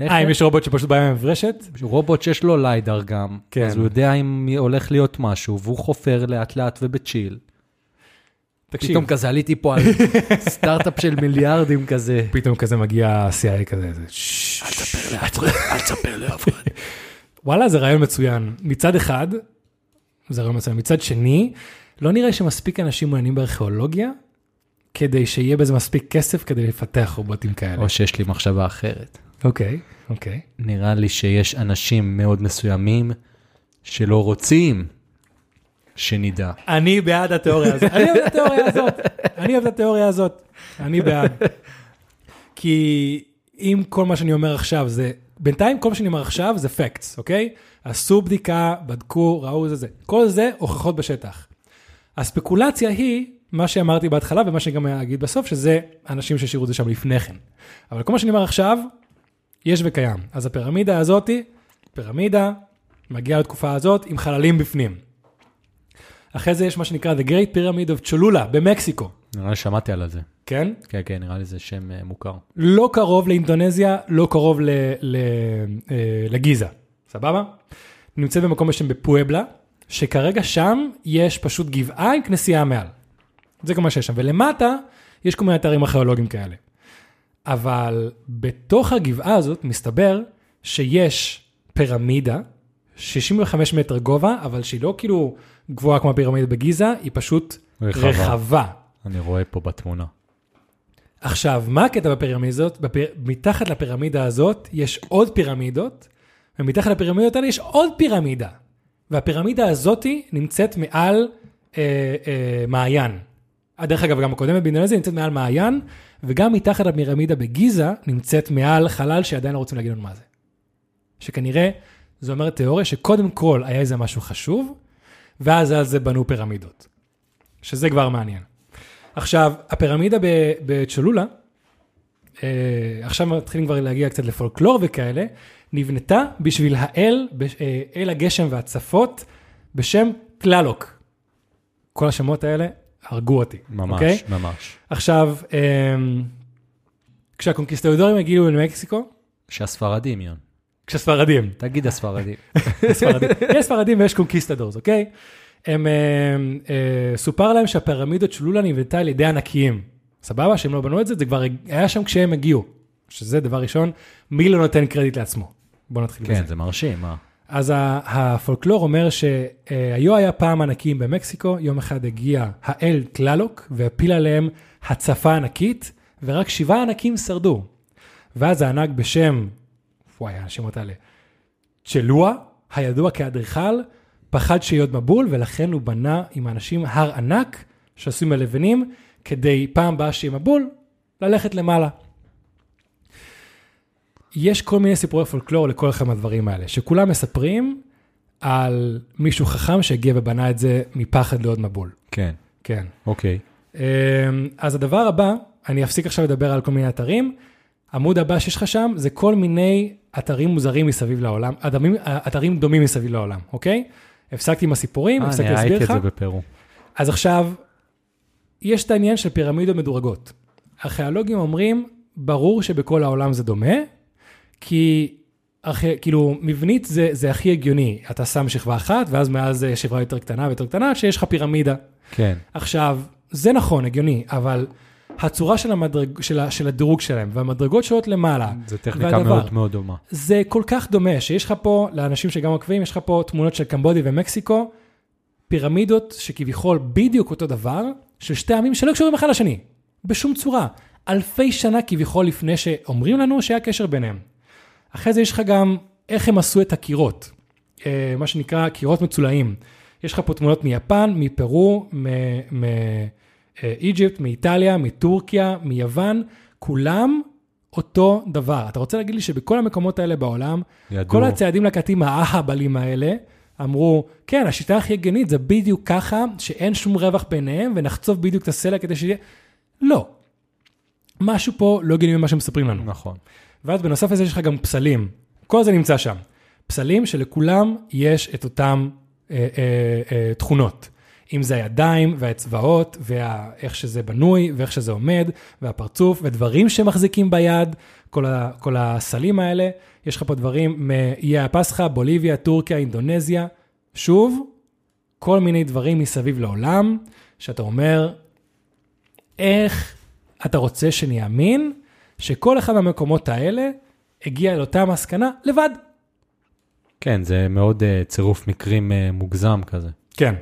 Speaker 1: אה, אם יש רובוט שפשוט בא עם מברשת?
Speaker 2: רובוט שיש לו ליידר גם,
Speaker 1: כן.
Speaker 2: אז הוא יודע אם הולך להיות משהו, והוא חופר לאט לאט ובצ'יל.
Speaker 1: תקשיב,
Speaker 2: פתאום כזה עליתי פה על סטארט-אפ של מיליארדים כזה.
Speaker 1: פתאום כזה מגיע CIA כזה.
Speaker 2: אל תספר לאף אחד.
Speaker 1: וואלה, זה רעיון מצוין. מצד אחד, זה רעיון מצוין. מצד שני, לא נראה שמספיק אנשים מעוניינים בארכיאולוגיה, כדי שיהיה בזה מספיק כסף כדי לפתח רובוטים כאלה.
Speaker 2: או שיש לי מחשבה אחרת.
Speaker 1: אוקיי, אוקיי.
Speaker 2: נראה לי שיש אנשים מאוד מסוימים שלא רוצים שנדע.
Speaker 1: אני בעד התיאוריה הזאת. אני אוהב את התיאוריה הזאת. אני אוהב את התיאוריה הזאת. אני בעד. כי אם כל מה שאני אומר עכשיו זה, בינתיים כל מה שאני אומר עכשיו זה facts, אוקיי? עשו בדיקה, בדקו, ראו זה זה. כל זה הוכחות בשטח. הספקולציה היא, מה שאמרתי בהתחלה ומה שאני גם אגיד בסוף, שזה אנשים שהשאירו את זה שם לפני כן. אבל כל מה שאני אומר עכשיו, יש וקיים. אז הפירמידה הזאתי, פירמידה, מגיעה לתקופה הזאת עם חללים בפנים. אחרי זה יש מה שנקרא The Great Pyramid of Cholula במקסיקו,
Speaker 2: נראה לי שמעתי על זה.
Speaker 1: כן?
Speaker 2: כן, כן, נראה לי זה שם אה, מוכר.
Speaker 1: לא קרוב לאינדונזיה, לא קרוב ל, ל, אה, לגיזה, סבבה? נמצאת במקום בשם בפואבלה, שכרגע שם יש פשוט גבעה עם כנסייה מעל. זה כל מה שיש שם. ולמטה יש כל מיני אתרים ארכיאולוגיים כאלה. אבל בתוך הגבעה הזאת מסתבר שיש פירמידה, 65 מטר גובה, אבל שהיא לא כאילו גבוהה כמו הפירמידה בגיזה, היא פשוט
Speaker 2: רחבה.
Speaker 1: רחבה.
Speaker 2: אני רואה פה בתמונה.
Speaker 1: עכשיו, מה הקטע בפירמידה הזאת? בפיר... מתחת לפירמידה הזאת יש עוד פירמידות, ומתחת לפירמידות האלה יש עוד פירמידה. והפירמידה הזאתי נמצאת מעל אה, אה, מעיין. אה, דרך אגב, גם הקודמת באינדונזיה נמצאת מעל מעיין, וגם מתחת לפירמידה בגיזה נמצאת מעל חלל שעדיין לא רוצים להגיד לנו מה זה. שכנראה, זו אומרת תיאוריה שקודם כל היה איזה משהו חשוב, ואז על זה בנו פירמידות. שזה כבר מעניין. עכשיו, הפירמידה בצ'לולה, אה, עכשיו מתחילים כבר להגיע קצת לפולקלור וכאלה, נבנתה בשביל האל, אה, אל הגשם והצפות, בשם טללוק. כל השמות האלה הרגו אותי,
Speaker 2: ממש,
Speaker 1: אוקיי?
Speaker 2: ממש.
Speaker 1: עכשיו, כשהקונקיסטדורים הגיעו למקסיקו,
Speaker 2: שהספרדים, יון.
Speaker 1: כשהספרדים,
Speaker 2: תגיד הספרדים.
Speaker 1: ספרדים. יש ספרדים ויש conquistadors, אוקיי? הם, אה, אה, סופר להם שהפירמידות של צ'ולולה נבנתה על ידי ענקיים. סבבה? שהם לא בנו את זה, זה כבר היה שם כשהם הגיעו. שזה דבר ראשון, מי לא נותן קרדיט לעצמו? בוא נתחיל בזה.
Speaker 2: כן, זה מרשים, מה?
Speaker 1: אז הפולקלור אומר שהיו היה פעם ענקים במקסיקו, יום אחד הגיע האל טללוק והפיל עליהם הצפה ענקית, ורק שבעה ענקים שרדו. ואז הענק בשם, וואי, השמות האלה, צ'לואה, הידוע כאדריכל, פחד שיהיה עוד מבול, ולכן הוא בנה עם האנשים הר ענק שעשוי מלבנים, כדי פעם הבאה שיהיה מבול, ללכת למעלה. יש כל מיני סיפורי פולקלור לכל אחד מהדברים האלה, שכולם מספרים על מישהו חכם שהגיע ובנה את זה מפחד לעוד מבול.
Speaker 2: כן,
Speaker 1: כן.
Speaker 2: אוקיי.
Speaker 1: אמ, אז הדבר הבא, אני אפסיק עכשיו לדבר על כל מיני אתרים. עמוד הבא שיש לך שם זה כל מיני אתרים מוזרים מסביב לעולם, אתרים, אתרים דומים מסביב לעולם, אוקיי? הפסקתי עם הסיפורים,
Speaker 2: אה,
Speaker 1: הפסקתי
Speaker 2: אני
Speaker 1: להסביר
Speaker 2: ראיתי
Speaker 1: לך.
Speaker 2: את זה בפרו.
Speaker 1: אז עכשיו, יש את העניין של פירמידות מדורגות. ארכיאולוגים אומרים, ברור שבכל העולם זה דומה, כי ארכי, כאילו מבנית זה, זה הכי הגיוני. אתה שם שכבה אחת, ואז מאז זה שכבה יותר קטנה ויותר קטנה, שיש לך פירמידה.
Speaker 2: כן,
Speaker 1: עכשיו, זה נכון, הגיוני, אבל הצורה של, המדרג, של, ה- של הדירוג שלהם והמדרגות שעולות למעלה,
Speaker 2: זו טכניקה
Speaker 1: והדבר-
Speaker 2: מאוד מאוד דומה.
Speaker 1: זה כל כך דומה, שיש לך פה, לאנשים שגם עוקבים, יש לך פה תמונות של קמבודיה ומקסיקו, פירמידות שכביכול בדיוק אותו דבר, של שתי עמים שלא קשורים אחד לשני, בשום צורה. אלפי שנה כביכול לפני שאומרים לנו שהיה קשר ביניהם. אחרי זה יש לך גם איך הם עשו את הקירות, אה, מה שנקרא קירות מצולעים. יש לך פה תמונות מיפן, מפרו, מאיג'פט, מאיטליה, מטורקיה, מיוון, כולם אותו דבר. אתה רוצה להגיד לי שבכל המקומות האלה בעולם,
Speaker 2: ידעו.
Speaker 1: כל הצעדים לקטים האהבלים האלה, אמרו, כן, השיטה הכי הגיונית זה בדיוק ככה, שאין שום רווח ביניהם, ונחצוב בדיוק את הסלע כדי שיהיה... לא. משהו פה לא הגיוני ממה שמספרים לנו.
Speaker 2: נכון.
Speaker 1: ואז בנוסף לזה יש לך גם פסלים. כל זה נמצא שם. פסלים שלכולם יש את אותם אה, אה, אה, תכונות. אם זה הידיים והאצבעות, ואיך שזה בנוי, ואיך שזה עומד, והפרצוף, ודברים שמחזיקים ביד, כל, ה, כל הסלים האלה. יש לך פה דברים מאיי הפסחא, בוליביה, טורקיה, אינדונזיה. שוב, כל מיני דברים מסביב לעולם, שאתה אומר, איך אתה רוצה שאני אאמין שכל אחד מהמקומות האלה הגיע לאותה מסקנה לבד.
Speaker 2: כן, זה מאוד uh, צירוף מקרים uh, מוגזם כזה.
Speaker 1: כן.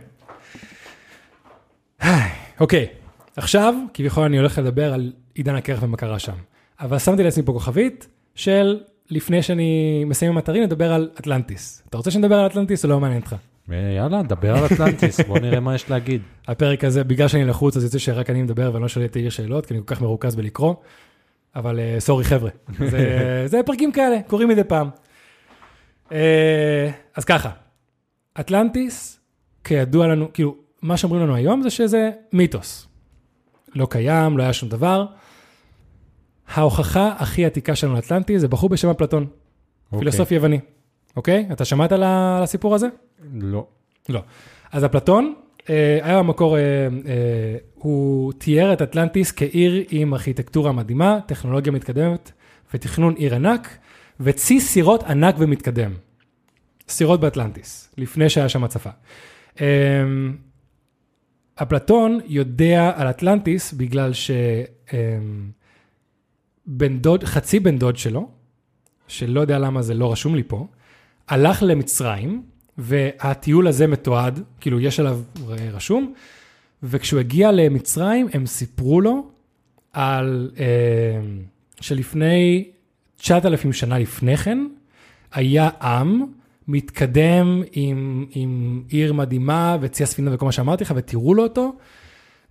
Speaker 1: אוקיי, עכשיו כביכול אני הולך לדבר על עידן הקרח ומה קרה שם. אבל שמתי לעצמי פה כוכבית של לפני שאני מסיים עם אתרים, נדבר על אטלנטיס. אתה רוצה שנדבר על אטלנטיס או לא מעניין אותך?
Speaker 2: ויאללה, נדבר על אטלנטיס, בוא נראה מה יש להגיד.
Speaker 1: הפרק הזה, בגלל שאני לחוץ, אז יוצא שרק אני מדבר ואני לא שואל את העיר שאלות, כי אני כל כך מרוכז בלקרוא. אבל אה, סורי חבר'ה, זה, זה פרקים כאלה, קורים מדי פעם. אה, אז ככה, אטלנטיס, כידוע לנו, כאילו, מה שאומרים לנו היום זה שזה מיתוס. לא קיים, לא היה שום דבר. ההוכחה הכי עתיקה שלנו לאטלנטיס זה בחור בשם אפלטון, פילוסוף יווני. אוקיי? אתה שמעת על הסיפור הזה?
Speaker 2: לא.
Speaker 1: לא. אז אפלטון, אה, היה במקור, אה, אה, הוא תיאר את אטלנטיס כעיר עם ארכיטקטורה מדהימה, טכנולוגיה מתקדמת ותכנון עיר ענק, וצי סירות ענק ומתקדם. סירות באטלנטיס, לפני שהיה שם הצפה. אה, אפלטון יודע על אטלנטיס בגלל שבן דוד, חצי בן דוד שלו, שלא יודע למה זה לא רשום לי פה, הלך למצרים, והטיול הזה מתועד, כאילו יש עליו רשום, וכשהוא הגיע למצרים, הם סיפרו לו על, אה, שלפני 9,000 שנה לפני כן, היה עם מתקדם עם, עם עיר מדהימה וצי הספינה וכל מה שאמרתי לך, ותראו לו אותו,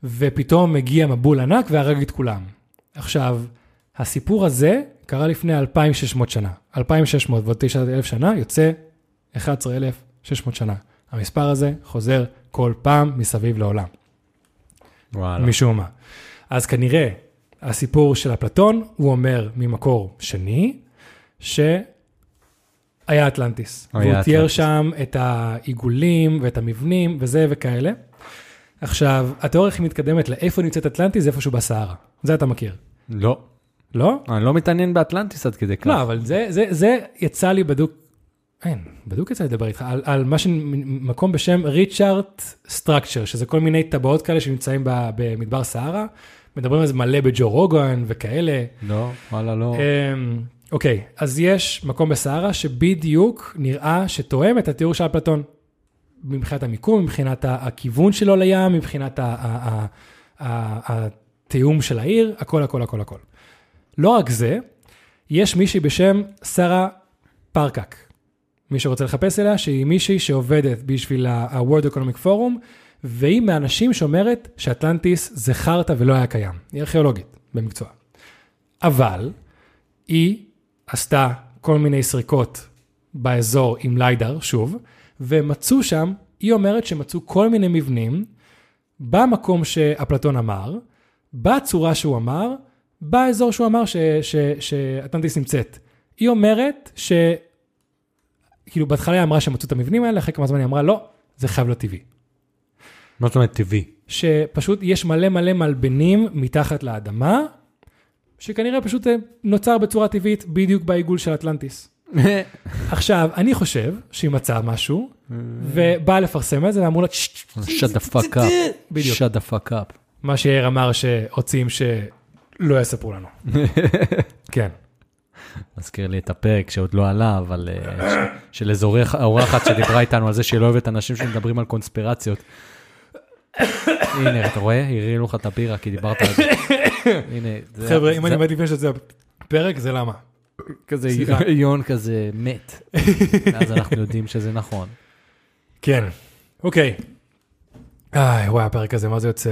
Speaker 1: ופתאום מגיע מבול ענק והרג את כולם. עכשיו, הסיפור הזה קרה לפני 2,600 שנה. 2,600 ועוד 9,000 שנה יוצא 11,600 שנה. המספר הזה חוזר כל פעם מסביב לעולם,
Speaker 2: וואלה.
Speaker 1: משום מה. אז כנראה הסיפור של אפלטון, הוא אומר ממקור שני, שהיה אטלנטיס.
Speaker 2: היה
Speaker 1: והוא תיאר
Speaker 2: אטלנטיס.
Speaker 1: שם את העיגולים ואת המבנים וזה וכאלה. עכשיו, התיאוריה הכי מתקדמת לאיפה נמצאת אטלנטיס זה איפשהו בסהרה. זה אתה מכיר.
Speaker 2: לא.
Speaker 1: לא?
Speaker 2: אני לא מתעניין באטלנטיס עד כדי כך.
Speaker 1: לא, אבל זה, זה, זה יצא לי בדוק, אין, בדוק יצא לי לדבר איתך, על, על מה שמקום בשם ריצ'ארט סטרקצ'ר, שזה כל מיני טבעות כאלה שנמצאים ב- במדבר סהרה, מדברים על זה מלא בג'ו רוגן וכאלה.
Speaker 2: לא, וואלה, לא.
Speaker 1: אוקיי, אז יש מקום בסהרה שבדיוק נראה שתואם את התיאור של אפלטון. מבחינת המיקום, מבחינת הכיוון שלו לים, מבחינת התיאום של העיר, הכל, הכל, הכל, הכל. לא רק זה, יש מישהי בשם שרה פרקק. מי שרוצה לחפש אליה, שהיא מישהי שעובדת בשביל ה-World Economic Forum, והיא מהאנשים שאומרת שאטלנטיס זה חרטא ולא היה קיים. היא ארכיאולוגית במקצוע. אבל היא עשתה כל מיני סריקות באזור עם ליידר, שוב, ומצאו שם, היא אומרת שמצאו כל מיני מבנים במקום שאפלטון אמר, בצורה שהוא אמר, באזור שהוא אמר שאטלנטיס נמצאת. היא אומרת ש... כאילו בהתחלה היא אמרה שמצאו את המבנים האלה, אחרי כמה זמן היא אמרה לא, זה חייב להיות טבעי.
Speaker 2: מה זאת אומרת טבעי?
Speaker 1: שפשוט יש מלא מלא מלבנים מתחת לאדמה, שכנראה פשוט אה, נוצר בצורה טבעית בדיוק בעיגול של אטלנטיס. עכשיו, אני חושב שהיא מצאה משהו, ובאה לפרסם את זה ואמרו לה, "ששש,
Speaker 2: shut the fuck up.
Speaker 1: בדיוק.
Speaker 2: shut the fuck up.
Speaker 1: מה שיאיר אמר שרוצים שלא יספרו לנו. כן.
Speaker 2: מזכיר לי את הפרק שעוד לא עלה, אבל אה, של איזו אורח- אורחת שדיברה איתנו על זה שהיא לא אוהבת אנשים שמדברים על קונספירציות. הנה, אתה רואה? הראילו לך את הבירה כי דיברת על זה. הנה, זה-
Speaker 1: חבר'ה, אם
Speaker 2: זה-
Speaker 1: אני עומד לפני שזה הפרק, זה למה.
Speaker 2: כזה
Speaker 1: סליחה.
Speaker 2: יון כזה מת. אז אנחנו יודעים שזה נכון.
Speaker 1: כן. אוקיי. איי, וואי, הפרק הזה, מה זה יוצא...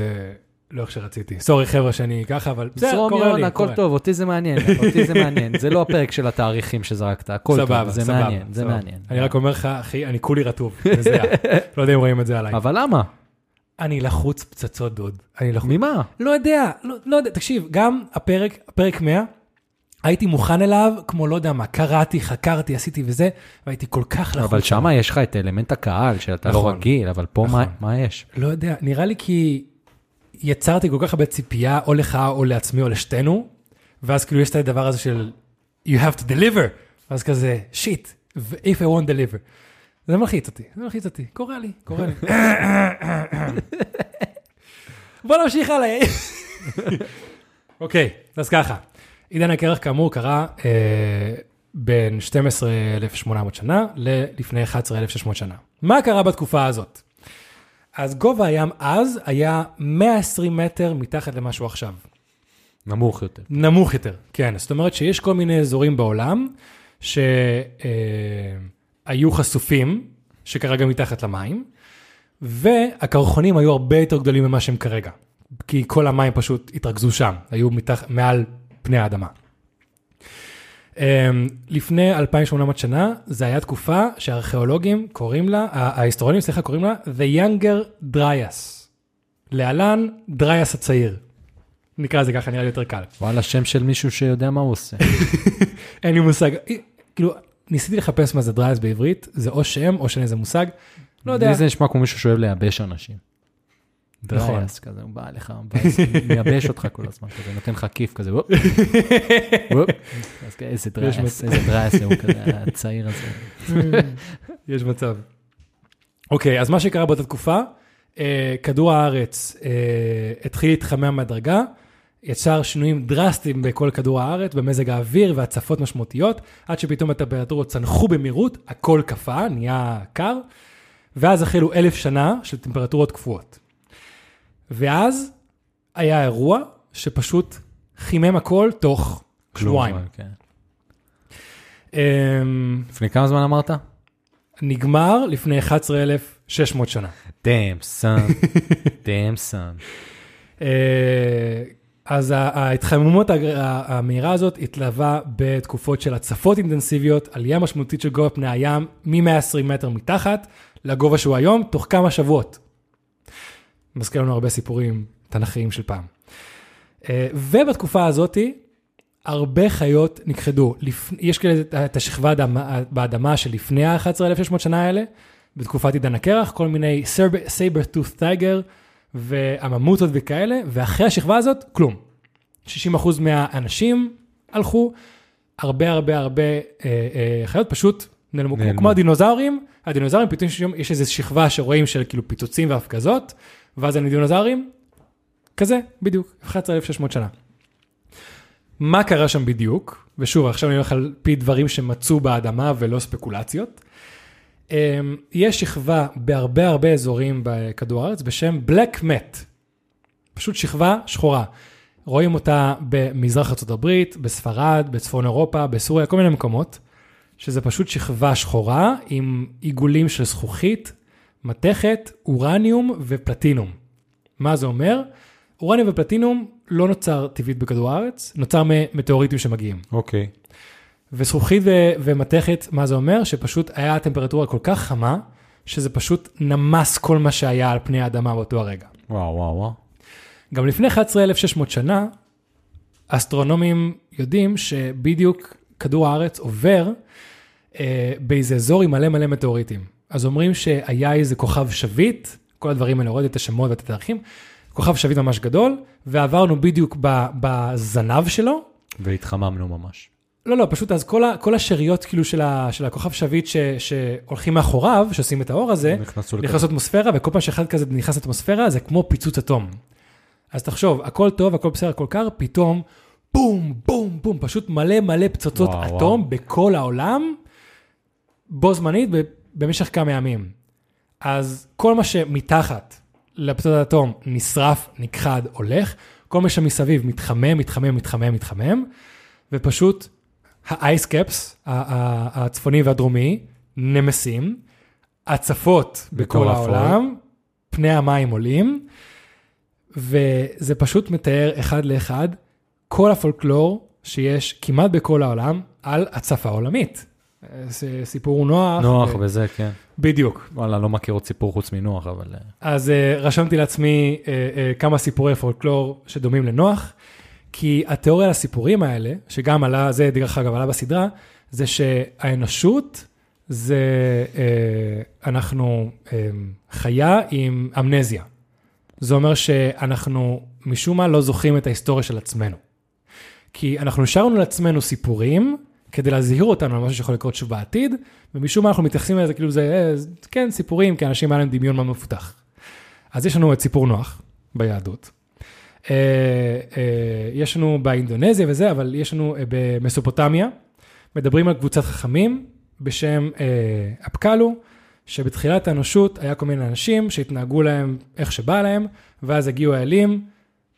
Speaker 1: לא איך שרציתי. סורי חבר'ה שאני ככה, אבל בסדר,
Speaker 2: זרום
Speaker 1: קורה
Speaker 2: יון,
Speaker 1: לי.
Speaker 2: הכל
Speaker 1: קורה.
Speaker 2: טוב, אותי זה מעניין, אותי זה מעניין. זה לא הפרק של התאריכים שזרקת, הכל טוב,
Speaker 1: סבבה,
Speaker 2: זה
Speaker 1: סבבה,
Speaker 2: מעניין, זה
Speaker 1: סבבה.
Speaker 2: מעניין.
Speaker 1: אני רק אומר לך, אחי, אני כולי רטוב. מזיע. לא יודע אם רואים את זה עליי.
Speaker 2: אבל למה?
Speaker 1: אני לחוץ פצצות דוד. אני לחוץ.
Speaker 2: ממה?
Speaker 1: לא יודע, לא, לא יודע, תקשיב, גם הפרק, פרק 100, הייתי מוכן אליו, כמו לא יודע מה, קראתי, חקרתי, עשיתי וזה, והייתי כל כך לחוץ.
Speaker 2: אבל שמה יש לך את אלמנט הקהל שאתה לא
Speaker 1: נכון.
Speaker 2: רגיל, אבל פה מה-
Speaker 1: נכון.
Speaker 2: מה יש?
Speaker 1: לא יודע, נראה לי כי יצרתי כל כך הרבה ציפייה, או לך, או לעצמי, או לשתינו, ואז כאילו יש את הדבר הזה של you have to deliver, ואז כזה, שיט, if I won't deliver. זה מלחיץ אותי, זה מלחיץ אותי, קורה לי, קורה לי. בוא נמשיך הלאה. אוקיי, אז ככה, עידן הקרח כאמור קרה אה, בין 12,800 שנה ללפני 11,600 שנה. מה קרה בתקופה הזאת? אז גובה הים אז היה 120 מטר מתחת למה שהוא עכשיו.
Speaker 2: נמוך יותר.
Speaker 1: נמוך יותר, כן. זאת אומרת שיש כל מיני אזורים בעולם שהיו חשופים, שכרגע מתחת למים, והקרחונים היו הרבה יותר גדולים ממה שהם כרגע. כי כל המים פשוט התרכזו שם, היו מתח... מעל פני האדמה. Um, לפני 2,800 שנה, זו הייתה תקופה שהארכיאולוגים קוראים לה, ההיסטוריונים, סליחה, קוראים לה The Younger Dryas. להלן, דרייס הצעיר. נקרא לזה ככה, נראה לי יותר קל.
Speaker 2: וואלה, שם של מישהו שיודע מה הוא עושה.
Speaker 1: אין לי מושג. כאילו, ניסיתי לחפש מה זה Dryas בעברית, זה או שם או שאין איזה מושג. לא יודע.
Speaker 2: לי זה נשמע כמו מישהו שאוהב לייבש אנשים.
Speaker 1: נכון.
Speaker 2: Dryas כזה, הוא בא אליך, מייבש אותך כל הזמן, כזה, נותן לך כיף כזה, וופ, וופ. איזה
Speaker 1: Dryas.
Speaker 2: איזה Dryas הוא כזה, הצעיר הזה.
Speaker 1: יש מצב. אוקיי, אז מה שקרה באותה תקופה, אה, כדור הארץ אה, התחיל להתחמם בהדרגה, יצר שינויים דרסטיים בכל כדור הארץ, במזג האוויר והצפות משמעותיות, עד שפתאום הטמפרטורות צנחו במהירות, הכל קפא, נהיה קר, ואז החלו אלף שנה של טמפרטורות קפואות. ואז היה אירוע שפשוט חימם הכל תוך שבועיים.
Speaker 2: כן.
Speaker 1: אמ,
Speaker 2: לפני כמה זמן אמרת?
Speaker 1: נגמר לפני 11,600 שנה.
Speaker 2: דאם סאן, דאם סאן.
Speaker 1: אז ההתחממות המהירה הזאת התלווה בתקופות של הצפות אינטנסיביות, עלייה משמעותית של גובה פני הים מ-120 מטר מתחת לגובה שהוא היום, תוך כמה שבועות. מזכיר לנו הרבה סיפורים תנכיים של פעם. אה, ובתקופה הזאתי, הרבה חיות נכחדו. יש כאלה את השכבה באדמה שלפני ה-11,600 שנה האלה, בתקופת עידן הקרח, כל מיני saber tooth tiger והממוטות וכאלה, ואחרי השכבה הזאת, כלום. 60% מהאנשים הלכו, הרבה הרבה הרבה אה, אה, חיות פשוט נעלמו,
Speaker 2: נעלמו.
Speaker 1: כמו הדינוזאורים, הדינוזאורים פתאום יש- יש איזו שכבה שרואים של כאילו פיצוצים והפגזות, ואז אין דינוזאורים, כזה, בדיוק, 11,600 שנה. מה קרה שם בדיוק? ושוב, עכשיו אני הולך על פי דברים שמצאו באדמה ולא ספקולציות. אמ, יש שכבה בהרבה הרבה אזורים בכדור הארץ בשם Black Mat. פשוט שכבה שחורה. רואים אותה במזרח ארה"ב, בספרד, בצפון אירופה, בסוריה, כל מיני מקומות, שזה פשוט שכבה שחורה עם עיגולים של זכוכית, מתכת, אורניום ופלטינום. מה זה אומר? אורניום ופלטינום לא נוצר טבעית בכדור הארץ, נוצר ממטאוריטים שמגיעים.
Speaker 2: אוקיי.
Speaker 1: וזכוכית ו- ומתכת, מה זה אומר? שפשוט היה טמפרטורה כל כך חמה, שזה פשוט נמס כל מה שהיה על פני האדמה באותו הרגע.
Speaker 2: וואו, וואו, וואו.
Speaker 1: גם לפני 11,600 שנה, אסטרונומים יודעים שבדיוק כדור הארץ עובר אה, באיזה אזור עם מלא מלא מטאוריטים. אז אומרים שהיה איזה כוכב שביט, כל הדברים האלה, הורדתי את השמות ואת התאריכים, כוכב שביט ממש גדול, ועברנו בדיוק בזנב שלו,
Speaker 2: והתחממנו ממש.
Speaker 1: לא, לא, פשוט אז כל, ה, כל השאריות כאילו של, ה, של הכוכב שביט ש, שהולכים מאחוריו, שעושים את האור הזה. נכנס לאטמוספירה, וכל פעם שאחד כזה נכנס לאטמוספירה, זה כמו פיצוץ אטום. אז תחשוב, הכל טוב, הכל בסדר, הכל קר, פתאום, בום, בום, בום, פשוט מלא מלא פצצות
Speaker 2: וואו,
Speaker 1: אטום
Speaker 2: וואו.
Speaker 1: בכל העולם, בו זמנית, במשך כמה ימים. אז כל מה שמתחת לפצצות האטום נשרף, נכחד, הולך, כל מה שמסביב מתחמם, מתחמם, מתחמם, מתחמם, ופשוט האייס קפס, הצפוני והדרומי, נמסים, הצפות בכל. העולם, פני המים עולים, וזה פשוט מתאר אחד לאחד כל הפולקלור שיש כמעט בכל העולם על הצפה עולמית. סיפור נוח.
Speaker 2: נוח
Speaker 1: ו-
Speaker 2: וזה, כן.
Speaker 1: בדיוק.
Speaker 2: וואלה, לא מכיר עוד סיפור חוץ מנוח, אבל... אה,
Speaker 1: אז uh, רשמתי לעצמי uh, uh, כמה סיפורי פולקלור שדומים לנוח, כי התיאוריה על הסיפורים האלה, שגם עלה, זה דרך אגב עלה בסדרה, זה שהאנושות זה, uh, אנחנו um, חיה עם אמנזיה. זה אומר שאנחנו משום מה לא זוכרים את ההיסטוריה של עצמנו. כי אנחנו השארנו לעצמנו סיפורים כדי להזהיר אותנו על משהו שיכול לקרות שוב בעתיד, ומשום מה אנחנו מתייחסים לזה כאילו זה, אה, כן, סיפורים, כי אנשים היה להם דמיון מאוד מפותח. אז יש לנו את סיפור נוח ביהדות. אה, אה, יש לנו באינדונזיה וזה, אבל יש לנו אה, במסופוטמיה, מדברים על קבוצת חכמים בשם אפקלו, שבתחילת האנושות היה כל מיני אנשים שהתנהגו להם איך שבא להם, ואז הגיעו האלים,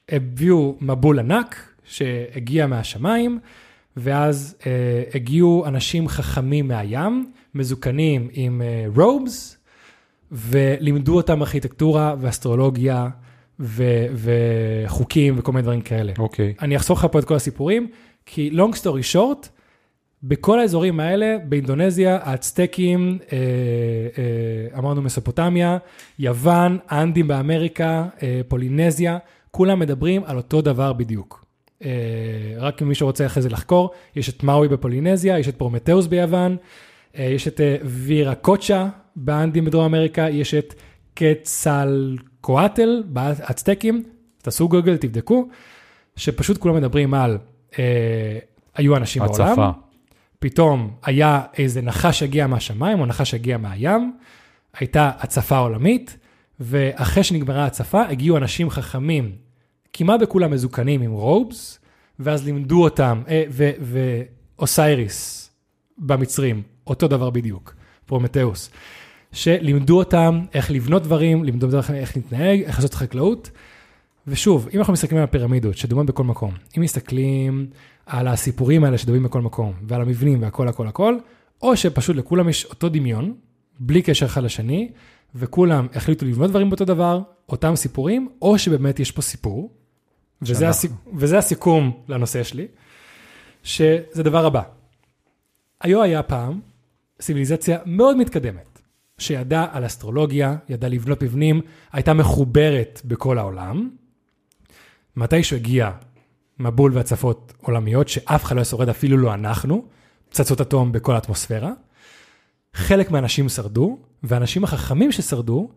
Speaker 1: הביאו מבול ענק שהגיע מהשמיים, ואז אה, הגיעו אנשים חכמים מהים, מזוקנים עם אה, רובס, ולימדו אותם ארכיטקטורה ואסטרולוגיה ו- וחוקים וכל מיני דברים כאלה.
Speaker 2: אוקיי.
Speaker 1: אני אחסוך לך פה את כל הסיפורים, כי long story short, בכל האזורים האלה, באינדונזיה, האצטקים, אה, אה, אמרנו מסופוטמיה, יוון, האנדים באמריקה, אה, פולינזיה, כולם מדברים על אותו דבר בדיוק. אה, רק אם מישהו רוצה אחרי זה לחקור, יש את מאוי בפולינזיה, יש את פרומטאוס ביוון, אה, יש את אה, ויראקוצ'ה באנדים בדרום אמריקה, יש את קצלקואטל באצטקים, תעשו גוגל, תבדקו, שפשוט כולם מדברים על, אה, היו אנשים בעולם,
Speaker 2: הצפה.
Speaker 1: פתאום היה איזה נחש שהגיע מהשמיים או נחש שהגיע מהים, הייתה הצפה עולמית, ואחרי שנגמרה ההצפה הגיעו אנשים חכמים, כמעט בכולם מזוקנים עם robes, ואז לימדו אותם, אה, ו- ואוסייריס במצרים, אותו דבר בדיוק, פרומטאוס, שלימדו אותם איך לבנות דברים, לימדו אותם איך להתנהג, איך לעשות חקלאות. ושוב, אם אנחנו מסתכלים על הפירמידות שדומות בכל מקום, אם מסתכלים על הסיפורים האלה שדומים בכל מקום, ועל המבנים והכל הכל הכל, או שפשוט לכולם יש אותו דמיון, בלי קשר אחד לשני, וכולם החליטו לבנות דברים באותו דבר, אותם סיפורים, או שבאמת יש פה סיפור, וזה, הסיכ... וזה הסיכום לנושא שלי, שזה דבר הבא. היו היה פעם סיביליזציה מאוד מתקדמת, שידעה על אסטרולוגיה, ידעה לבנות מבנים, הייתה מחוברת בכל העולם. מתישהו הגיע מבול והצפות עולמיות, שאף אחד לא שורד, אפילו לא אנחנו, פצצות אטום בכל האטמוספירה. חלק מהאנשים שרדו, והאנשים החכמים ששרדו,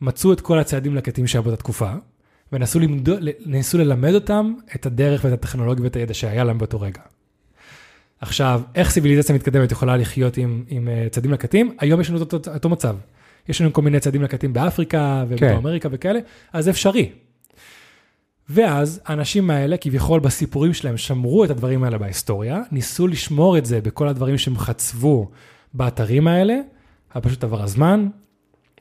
Speaker 1: מצאו את כל הצעדים לקטים שהיו באותה תקופה, ונסו למדו, ניסו ללמד אותם את הדרך ואת הטכנולוגיה ואת הידע שהיה להם באותו רגע. עכשיו, איך ציוויליזציה מתקדמת יכולה לחיות עם, עם אה, צעדים לקטים? היום יש לנו אותו, אותו מצב. יש לנו כל מיני צעדים לקטים באפריקה ובדרום
Speaker 2: כן.
Speaker 1: אמריקה וכאלה, אז זה אפשרי. ואז האנשים האלה, כביכול בסיפורים שלהם, שמרו את הדברים האלה בהיסטוריה, ניסו לשמור את זה בכל הדברים שהם חצבו באתרים האלה, פשוט עבר הזמן,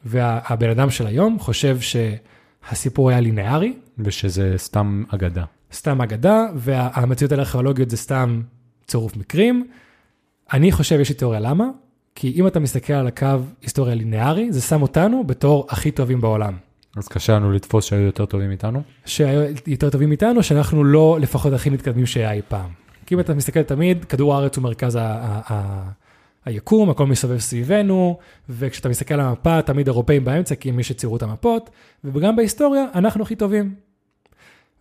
Speaker 1: והבן אדם של היום חושב שהסיפור היה לינארי,
Speaker 2: ושזה סתם אגדה.
Speaker 1: סתם אגדה, והמציאות הארכיאולוגיות זה סתם צירוף מקרים. אני חושב, יש לי תיאוריה למה, כי אם אתה מסתכל על הקו היסטוריה לינארי, זה שם אותנו בתור הכי טובים בעולם.
Speaker 2: אז קשה לנו לתפוס שהיו יותר טובים איתנו.
Speaker 1: שהיו יותר טובים איתנו, שאנחנו לא לפחות הכי מתקדמים שהיה אי פעם. כי אם אתה מסתכל תמיד, כדור הארץ הוא מרכז ה- ה- ה- היקום, הכל מסתובב סביבנו, וכשאתה מסתכל על המפה, תמיד אירופאים באמצע, כי הם מי שציירו את המפות, וגם בהיסטוריה, אנחנו הכי טובים.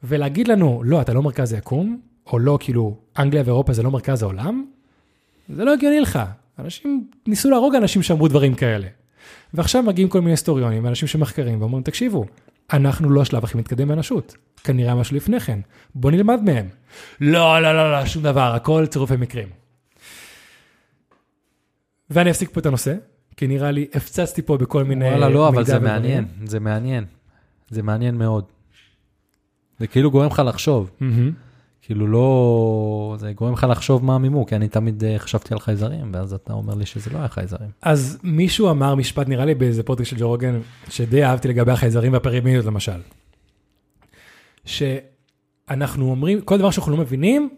Speaker 1: ולהגיד לנו, לא, אתה לא מרכז היקום, או לא, כאילו, אנגליה ואירופה זה לא מרכז העולם, זה לא הגיוני לך. אנשים ניסו להרוג אנשים שאמרו דברים כאלה. ועכשיו מגיעים כל מיני היסטוריונים ואנשים שמחקרים ואומרים, תקשיבו, אנחנו לא השלב הכי מתקדם באנושות. כנראה משהו לפני כן. בוא נלמד מהם. לא, לא, לא, לא, שום דבר, הכל צירופי מקרים. ואני אפסיק פה את הנושא, כי נראה לי הפצצתי פה בכל מיני
Speaker 2: וואלה, לא, אבל זה
Speaker 1: ודברים.
Speaker 2: מעניין, זה מעניין. זה מעניין מאוד. זה כאילו גורם לך לחשוב.
Speaker 1: מהמם.
Speaker 2: כאילו לא... זה גורם לך לחשוב מה המימוק, כי אני תמיד אה, חשבתי על חייזרים, ואז אתה אומר לי שזה לא היה חייזרים.
Speaker 1: אז מישהו אמר משפט, נראה לי באיזה פודקאסט של ג'ו רוגן, שדי אהבתי לגבי החייזרים והפירמידות למשל. שאנחנו אומרים, כל דבר שאנחנו לא מבינים,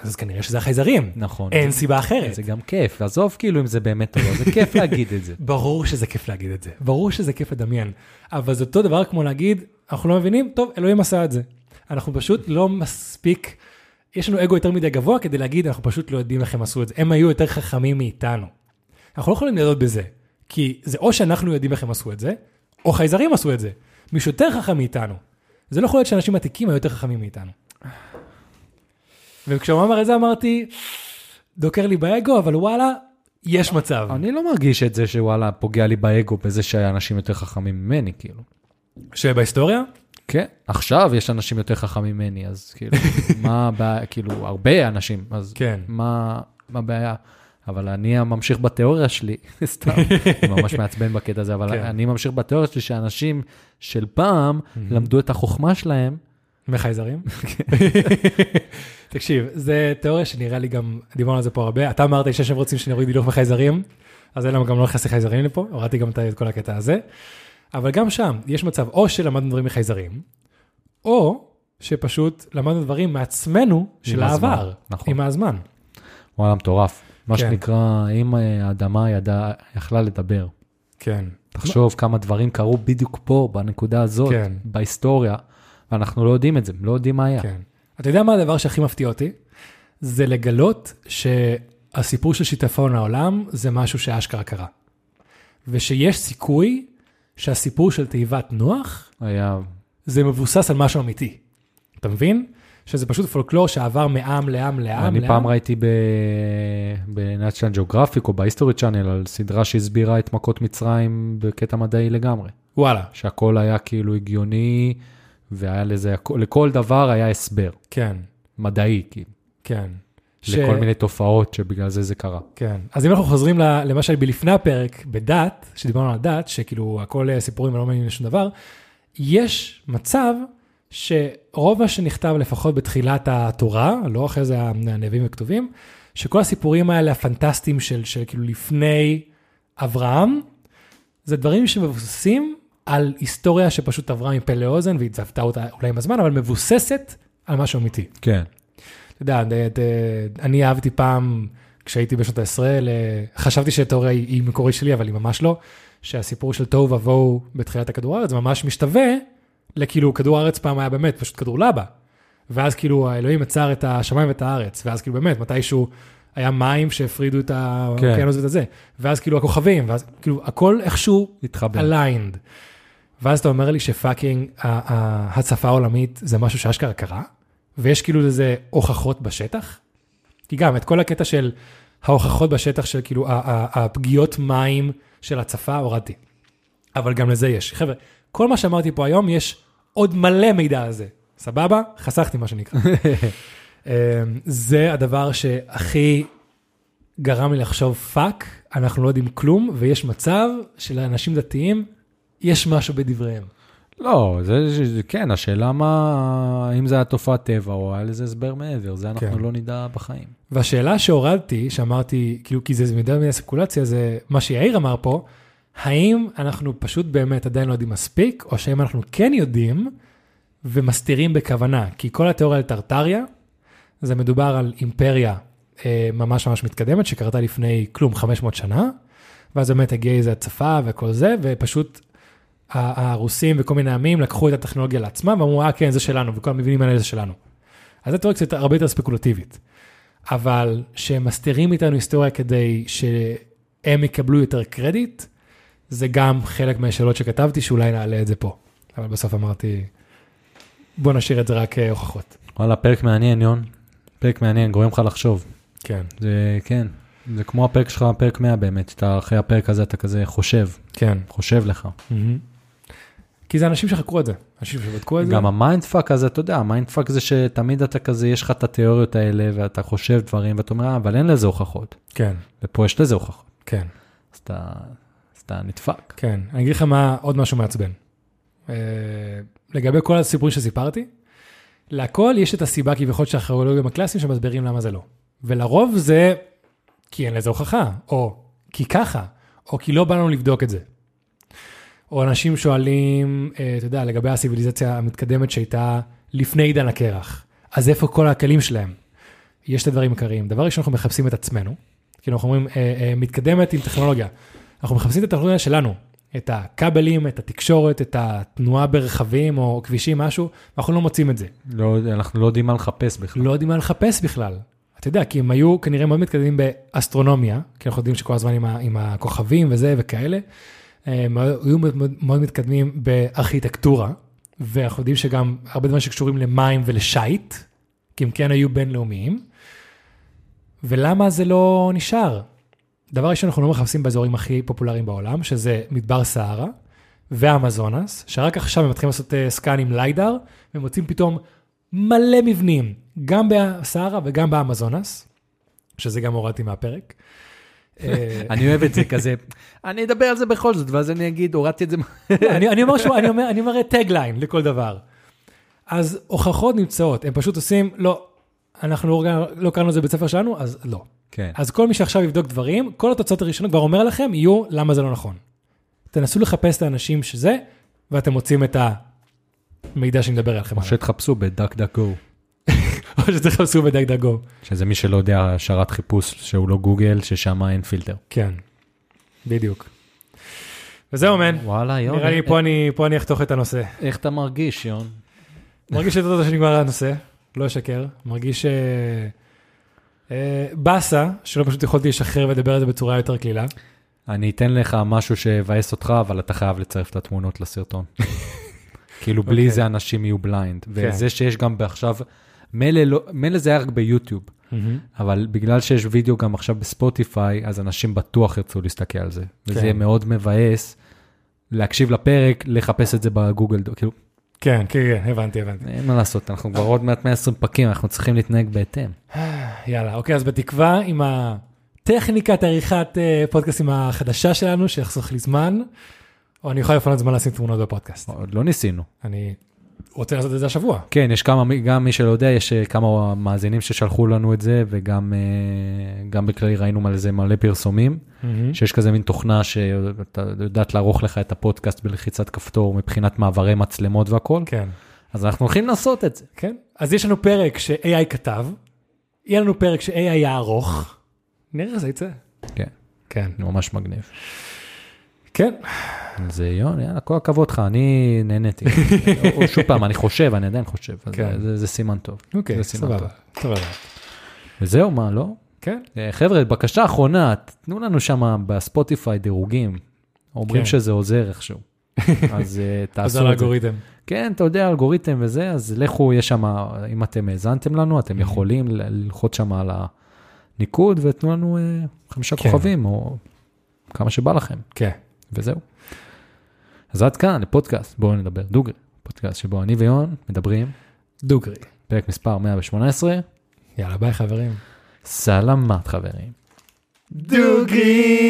Speaker 1: אז כנראה שזה החייזרים.
Speaker 2: נכון.
Speaker 1: אין
Speaker 2: זה-
Speaker 1: סיבה אחרת.
Speaker 2: זה גם כיף, עזוב כאילו אם זה באמת או לא, זה כיף להגיד את זה.
Speaker 1: ברור שזה כיף להגיד את זה, ברור שזה כיף לדמיין, אבל זה אותו דבר כמו להגיד, אנחנו לא מבינים, טוב, אלוהים עשה את זה. אנחנו פשוט לא מספיק, יש לנו אגו יותר מדי גבוה כדי להגיד, אנחנו פשוט לא יודעים איך הם עשו את זה, הם היו יותר חכמים מאיתנו. אנחנו לא יכולים להודות בזה, כי זה או שאנחנו יודעים איך הם עשו את זה, או חייזרים עשו את זה. מישהו יותר חכם מאיתנו. זה לא יכול להיות שאנשים עתיקים היו יותר חכמים מאיתנו. וכשהוא אמר את זה אמרתי, דוקר לי באגו, אבל וואלה, יש מצב.
Speaker 2: אני לא מרגיש את זה שוואלה פוגע לי באגו בזה שאנשים יותר חכמים ממני, כאילו.
Speaker 1: שבהיסטוריה?
Speaker 2: כן, עכשיו יש אנשים יותר חכמים ממני, אז כאילו, מה הבעיה, כאילו, הרבה אנשים, אז
Speaker 1: כן.
Speaker 2: מה מה הבעיה? אבל אני ממשיך בתיאוריה שלי, סתם, זה ממש מעצבן בקטע הזה, אבל
Speaker 1: כן.
Speaker 2: אני ממשיך בתיאוריה שלי שאנשים של פעם למדו את החוכמה שלהם,
Speaker 1: מחייזרים? תקשיב, זה תיאוריה שנראה לי גם, דיברנו על זה פה הרבה, אתה אמרת ששם רוצים שנוריד הילוך מחייזרים, אז אין לנו גם לא נכנס לחייזרים לפה, הורדתי גם את כל הקטע הזה, אבל גם שם יש מצב או שלמדנו דברים מחייזרים, או שפשוט למדנו דברים מעצמנו של העבר,
Speaker 2: נכון.
Speaker 1: עם הזמן.
Speaker 2: וואלה, מטורף. מה
Speaker 1: כן.
Speaker 2: שנקרא, אם אה, האדמה ידעה, יכלה לדבר.
Speaker 1: כן.
Speaker 2: תחשוב כמה דברים קרו בדיוק פה, בנקודה הזאת,
Speaker 1: כן.
Speaker 2: בהיסטוריה, ואנחנו לא יודעים את זה, לא יודעים מה היה.
Speaker 1: כן. אתה יודע מה הדבר שהכי מפתיע אותי? זה לגלות שהסיפור של שיטפון העולם זה משהו שאשכרה קרה. ושיש סיכוי שהסיפור של תיבת נוח
Speaker 2: היה,
Speaker 1: זה מבוסס על משהו אמיתי. אתה מבין? שזה פשוט פולקלור שעבר מעם לעם לעם
Speaker 2: אני
Speaker 1: לעם.
Speaker 2: פעם ראיתי בנאצ'ן ג'אוגרפיק או בהיסטורי צ'אנל על סדרה שהסבירה את מכות מצרים בקטע מדעי לגמרי.
Speaker 1: וואלה,
Speaker 2: שהכל היה כאילו הגיוני, והיה לזה, לכל דבר היה הסבר,
Speaker 1: כן,
Speaker 2: מדעי, כאילו,
Speaker 1: כן.
Speaker 2: לכל מיני תופעות שבגלל זה זה קרה.
Speaker 1: כן. אז אם אנחנו חוזרים למה שהיה בלפני הפרק, בדת, שדיברנו על דת, שכאילו הכל סיפורים ולא מעניין לשום דבר, יש מצב שרוב מה שנכתב לפחות בתחילת התורה, לא אחרי זה הנביאים וכתובים, שכל הסיפורים האלה הפנטסטיים של, של כאילו לפני אברהם, זה דברים שמבוססים על היסטוריה שפשוט עברה מפה לאוזן והתזוותה אותה אולי עם הזמן, אבל מבוססת על משהו אמיתי.
Speaker 2: כן.
Speaker 1: אתה יודע, אני אהבתי פעם, כשהייתי בשנות ה-10, חשבתי שהתיאוריה היא, מקורית שלי, אבל היא ממש לא, שהסיפור של תוהו ובוהו בתחילת הכדור הארץ ממש משתווה לכאילו כדור הארץ פעם היה באמת פשוט כדור לבה. ואז כאילו האלוהים יצר את השמיים ואת הארץ, ואז כאילו באמת מתישהו היה מים שהפרידו את האוקיינוס ואת הזה, ואז כאילו הכוכבים, ואז כאילו הכל איכשהו
Speaker 2: התחבר.
Speaker 1: aligned. ואז אתה אומר לי שפאקינג ה- ה- הצפה העולמית זה משהו שאשכרה קרה, ויש כאילו לזה הוכחות בשטח. כי גם את כל הקטע של ההוכחות בשטח של כאילו הפגיעות מים של הצפה הורדתי. אבל גם לזה יש. חבר'ה, כל מה שאמרתי פה היום יש עוד מלא מידע על זה. סבבה? חסכתי מה שנקרא. אמ, זה הדבר שהכי גרם לי לחשוב fuck, אנחנו לא יודעים כלום, ויש מצב שלאנשים דתיים יש משהו בדבריהם.
Speaker 2: לא, זה, זה, זה כן, השאלה מה, אם זה היה תופעת טבע או היה לזה הסבר מעבר, זה אנחנו
Speaker 1: כן.
Speaker 2: לא נדע בחיים.
Speaker 1: והשאלה שהורדתי, שאמרתי, כאילו, כי זה מידה ספקולציה, זה מה שיאיר אמר פה, האם אנחנו פשוט באמת עדיין לא יודעים מספיק, או שהאם אנחנו כן יודעים ומסתירים בכוונה? כי כל התיאוריה על טרטריה, זה מדובר על אימפריה אה, ממש ממש מתקדמת, שקרתה לפני כלום 500 שנה, ואז באמת הגיעה איזו הצפה וכל זה, ופשוט הרוסים וכל מיני עמים לקחו את הטכנולוגיה לעצמם, ואמרו, אה, כן, זה שלנו, וכל המבינים האלה זה שלנו. אז זו תיאוריה קצת הרבה יותר ספקולטיבית. אבל שהם מסתירים איתנו היסטוריה כדי שהם יקבלו יותר קרדיט, זה גם חלק מהשאלות שכתבתי, שאולי נעלה את זה פה. אבל בסוף אמרתי, בוא נשאיר את זה רק אה, הוכחות.
Speaker 2: וואלה, פרק מעניין, יון. פרק מעניין, גורם לך לחשוב.
Speaker 1: כן.
Speaker 2: זה, כן, זה כמו הפרק שלך, פרק 100 באמת, שאתה אחרי הפרק הזה אתה כזה חושב,
Speaker 1: כן.
Speaker 2: חושב לך.
Speaker 1: כי זה אנשים שחקרו את זה, אנשים שבדקו את זה.
Speaker 2: גם ה mind fuck הזה, אתה יודע, ה mind fuck זה שתמיד אתה כזה, יש לך את התיאוריות האלה, ואתה חושב דברים, ואתה אומר, "אה, אבל אין לזה הוכחות.
Speaker 1: כן,
Speaker 2: ופה יש לזה הוכחות.
Speaker 1: כן,
Speaker 2: אז אתה, אז אתה נדפק.
Speaker 1: כן. אני אגיד לך מה, עוד משהו מעצבן. אה, לגבי כל הסיפורים שסיפרתי, להכל יש את הסיבה כביכול של הארכיאולוגים הקלאסיים שמסבירים למה זה לא. ולרוב זה כי אין לזה הוכחה, או כי ככה, או כי לא בא לנו לבדוק את זה. או אנשים שואלים, אה, אתה יודע, לגבי הסיביליזציה המתקדמת שהייתה לפני עידן הקרח, אז איפה כל הכלים שלהם? יש את הדברים העיקריים. דבר ראשון, אנחנו מחפשים את עצמנו, כאילו אנחנו אומרים, אה, אה, מתקדמת עם טכנולוגיה. אנחנו מחפשים את הטכנולוגיה שלנו, את הכבלים, את התקשורת, את התנועה ברכבים או כבישים, משהו, ואנחנו לא מוצאים את זה.
Speaker 2: לא, אנחנו לא יודעים מה לחפש בכלל.
Speaker 1: לא יודעים מה לחפש בכלל. אתה יודע, כי הם היו כנראה מאוד מתקדמים באסטרונומיה, כי אנחנו יודעים שכל הזמן עם, ה, עם הכוכבים וזה וכאלה, הם היו מאוד, מתקדמים בארכיטקטורה, ואנחנו יודעים שגם הרבה דברים שקשורים למים ולשיט, כי הם כן היו בינלאומיים. ולמה זה לא נשאר? דבר ראשון, אנחנו לא מחפשים באזורים הכי פופולריים בעולם, שזה מדבר סהרה והאמזונס, שרק עכשיו הם מתחילים לעשות אה, scan עם LiDAR, ומוצאים פתאום מלא מבנים, גם בסהרה וגם באמזונס, שזה גם הורדתי מהפרק. אה,
Speaker 2: אני אוהב את זה כזה, אני אדבר על זה בכל זאת, ואז אני אגיד, הורדתי את זה.
Speaker 1: אני, אני אומר שהוא, אני אומר, אני אומר tagline לכל דבר. אז הוכחות נמצאות, הם פשוט עושים, לא, אנחנו לא, לא קראנו את זה בבית ספר שלנו, אז לא.
Speaker 2: כן.
Speaker 1: אז כל מי שעכשיו יבדוק דברים, כל התוצאות הראשונות כבר אומר לכם, יהיו למה זה לא נכון. תנסו לחפש את האנשים שזה, ואתם מוצאים את המידע שאני מדבר עליכם
Speaker 2: או. שתחפשו בדק דק גו,
Speaker 1: או שתחפשו בדק דגו.
Speaker 2: שזה מי שלא יודע, שרת חיפוש שהוא לא גוגל, ששם אין פילטר.
Speaker 1: כן, בדיוק. וזהו, man.
Speaker 2: וואלה, יון,
Speaker 1: נראה לי פה אני, פה אני אחתוך את הנושא.
Speaker 2: איך אתה מרגיש, יון?
Speaker 1: מרגיש יותר טוב שנגמר הנושא, לא אשקר. מרגיש אה, אה, באסה, שלא פשוט יכולתי לשחרר ולדבר על זה בצורה יותר קלילה.
Speaker 2: אני אתן לך משהו שיבאס אותך, אבל אתה חייב לצרף את התמונות לסרטון. כאילו, בלי
Speaker 1: אוקיי.
Speaker 2: זה אנשים יהיו blind. וזה שיש גם עכשיו, מילא לא- מילא זה היה רק ביוטיוב, אבל בגלל שיש וידאו גם עכשיו בספוטיפיי, אז אנשים בטוח ירצו להסתכל על זה. וזה
Speaker 1: כן.
Speaker 2: מאוד מבאס להקשיב לפרק, לחפש את זה בגוגל, כאילו,
Speaker 1: כן, כן, כן, הבנתי, הבנתי.
Speaker 2: אין מה לעשות, אנחנו כבר עוד מעט 120 פרקים, אנחנו צריכים להתנהג בהתאם.
Speaker 1: יאללה, אוקיי, אז בתקווה עם הטכניקת עריכת אה, פודקאסטים החדשה שלנו, שיחסוך לי זמן, או אני יכול לפנות זמן לשים תמונות בפודקאסט.
Speaker 2: עוד לא ניסינו.
Speaker 1: אני רוצה לעשות את זה השבוע.
Speaker 2: כן, יש כמה, גם מי שלא יודע, יש אה, כמה מאזינים ששלחו לנו את זה, וגם אה, גם בכללי ראינו על זה מלא פרסומים, שיש כזה מין תוכנה שאתה יודעת לערוך לך את הפודקאסט בלחיצת כפתור מבחינת מעברי מצלמות והכל,
Speaker 1: כן,
Speaker 2: אז אנחנו הולכים לעשות את זה.
Speaker 1: כן. אז יש לנו פרק ש-AI כתב, יהיה לנו פרק ש-AI יערוך, נראה איך זה יצא.
Speaker 2: כן,
Speaker 1: כן.
Speaker 2: ממש מגניב.
Speaker 1: כן,
Speaker 2: אז אה, יון, יאללה, כל הכבוד לך, אני נהניתי. או שוב פעם, אני חושב, אני עדיין חושב,
Speaker 1: כן.
Speaker 2: זה- זה- זה סימן טוב.
Speaker 1: אוקיי,
Speaker 2: זה
Speaker 1: סבבה.
Speaker 2: וזהו, מה, לא?
Speaker 1: כן,
Speaker 2: אה, חבר'ה, בקשה אחרונה, תנו לנו שם בספוטיפיי דירוגים. אומרים
Speaker 1: כן.
Speaker 2: שזה עוזר איכשהו. אז אה, תעשו את זה.
Speaker 1: האלגוריתם.
Speaker 2: כן, אתה יודע, אלגוריתם וזה, אז לכו, יש שם, אם אתם האזנתם לנו. אתם יכולים ל- ללחוץ שם על הניקוד ותנו לנו אה, חמישה
Speaker 1: כן.
Speaker 2: כוכבים, או כמה שבא לכם,
Speaker 1: כן.
Speaker 2: וזהו. אז עד כאן לפודקאסט, בואו נדבר דוגרי, פודקאסט שבו אני ויון מדברים,
Speaker 1: דוגרי.
Speaker 2: פרק מספר 118,
Speaker 1: יאללה, ביי חברים.
Speaker 2: סלמת חברים.
Speaker 1: דוגרי.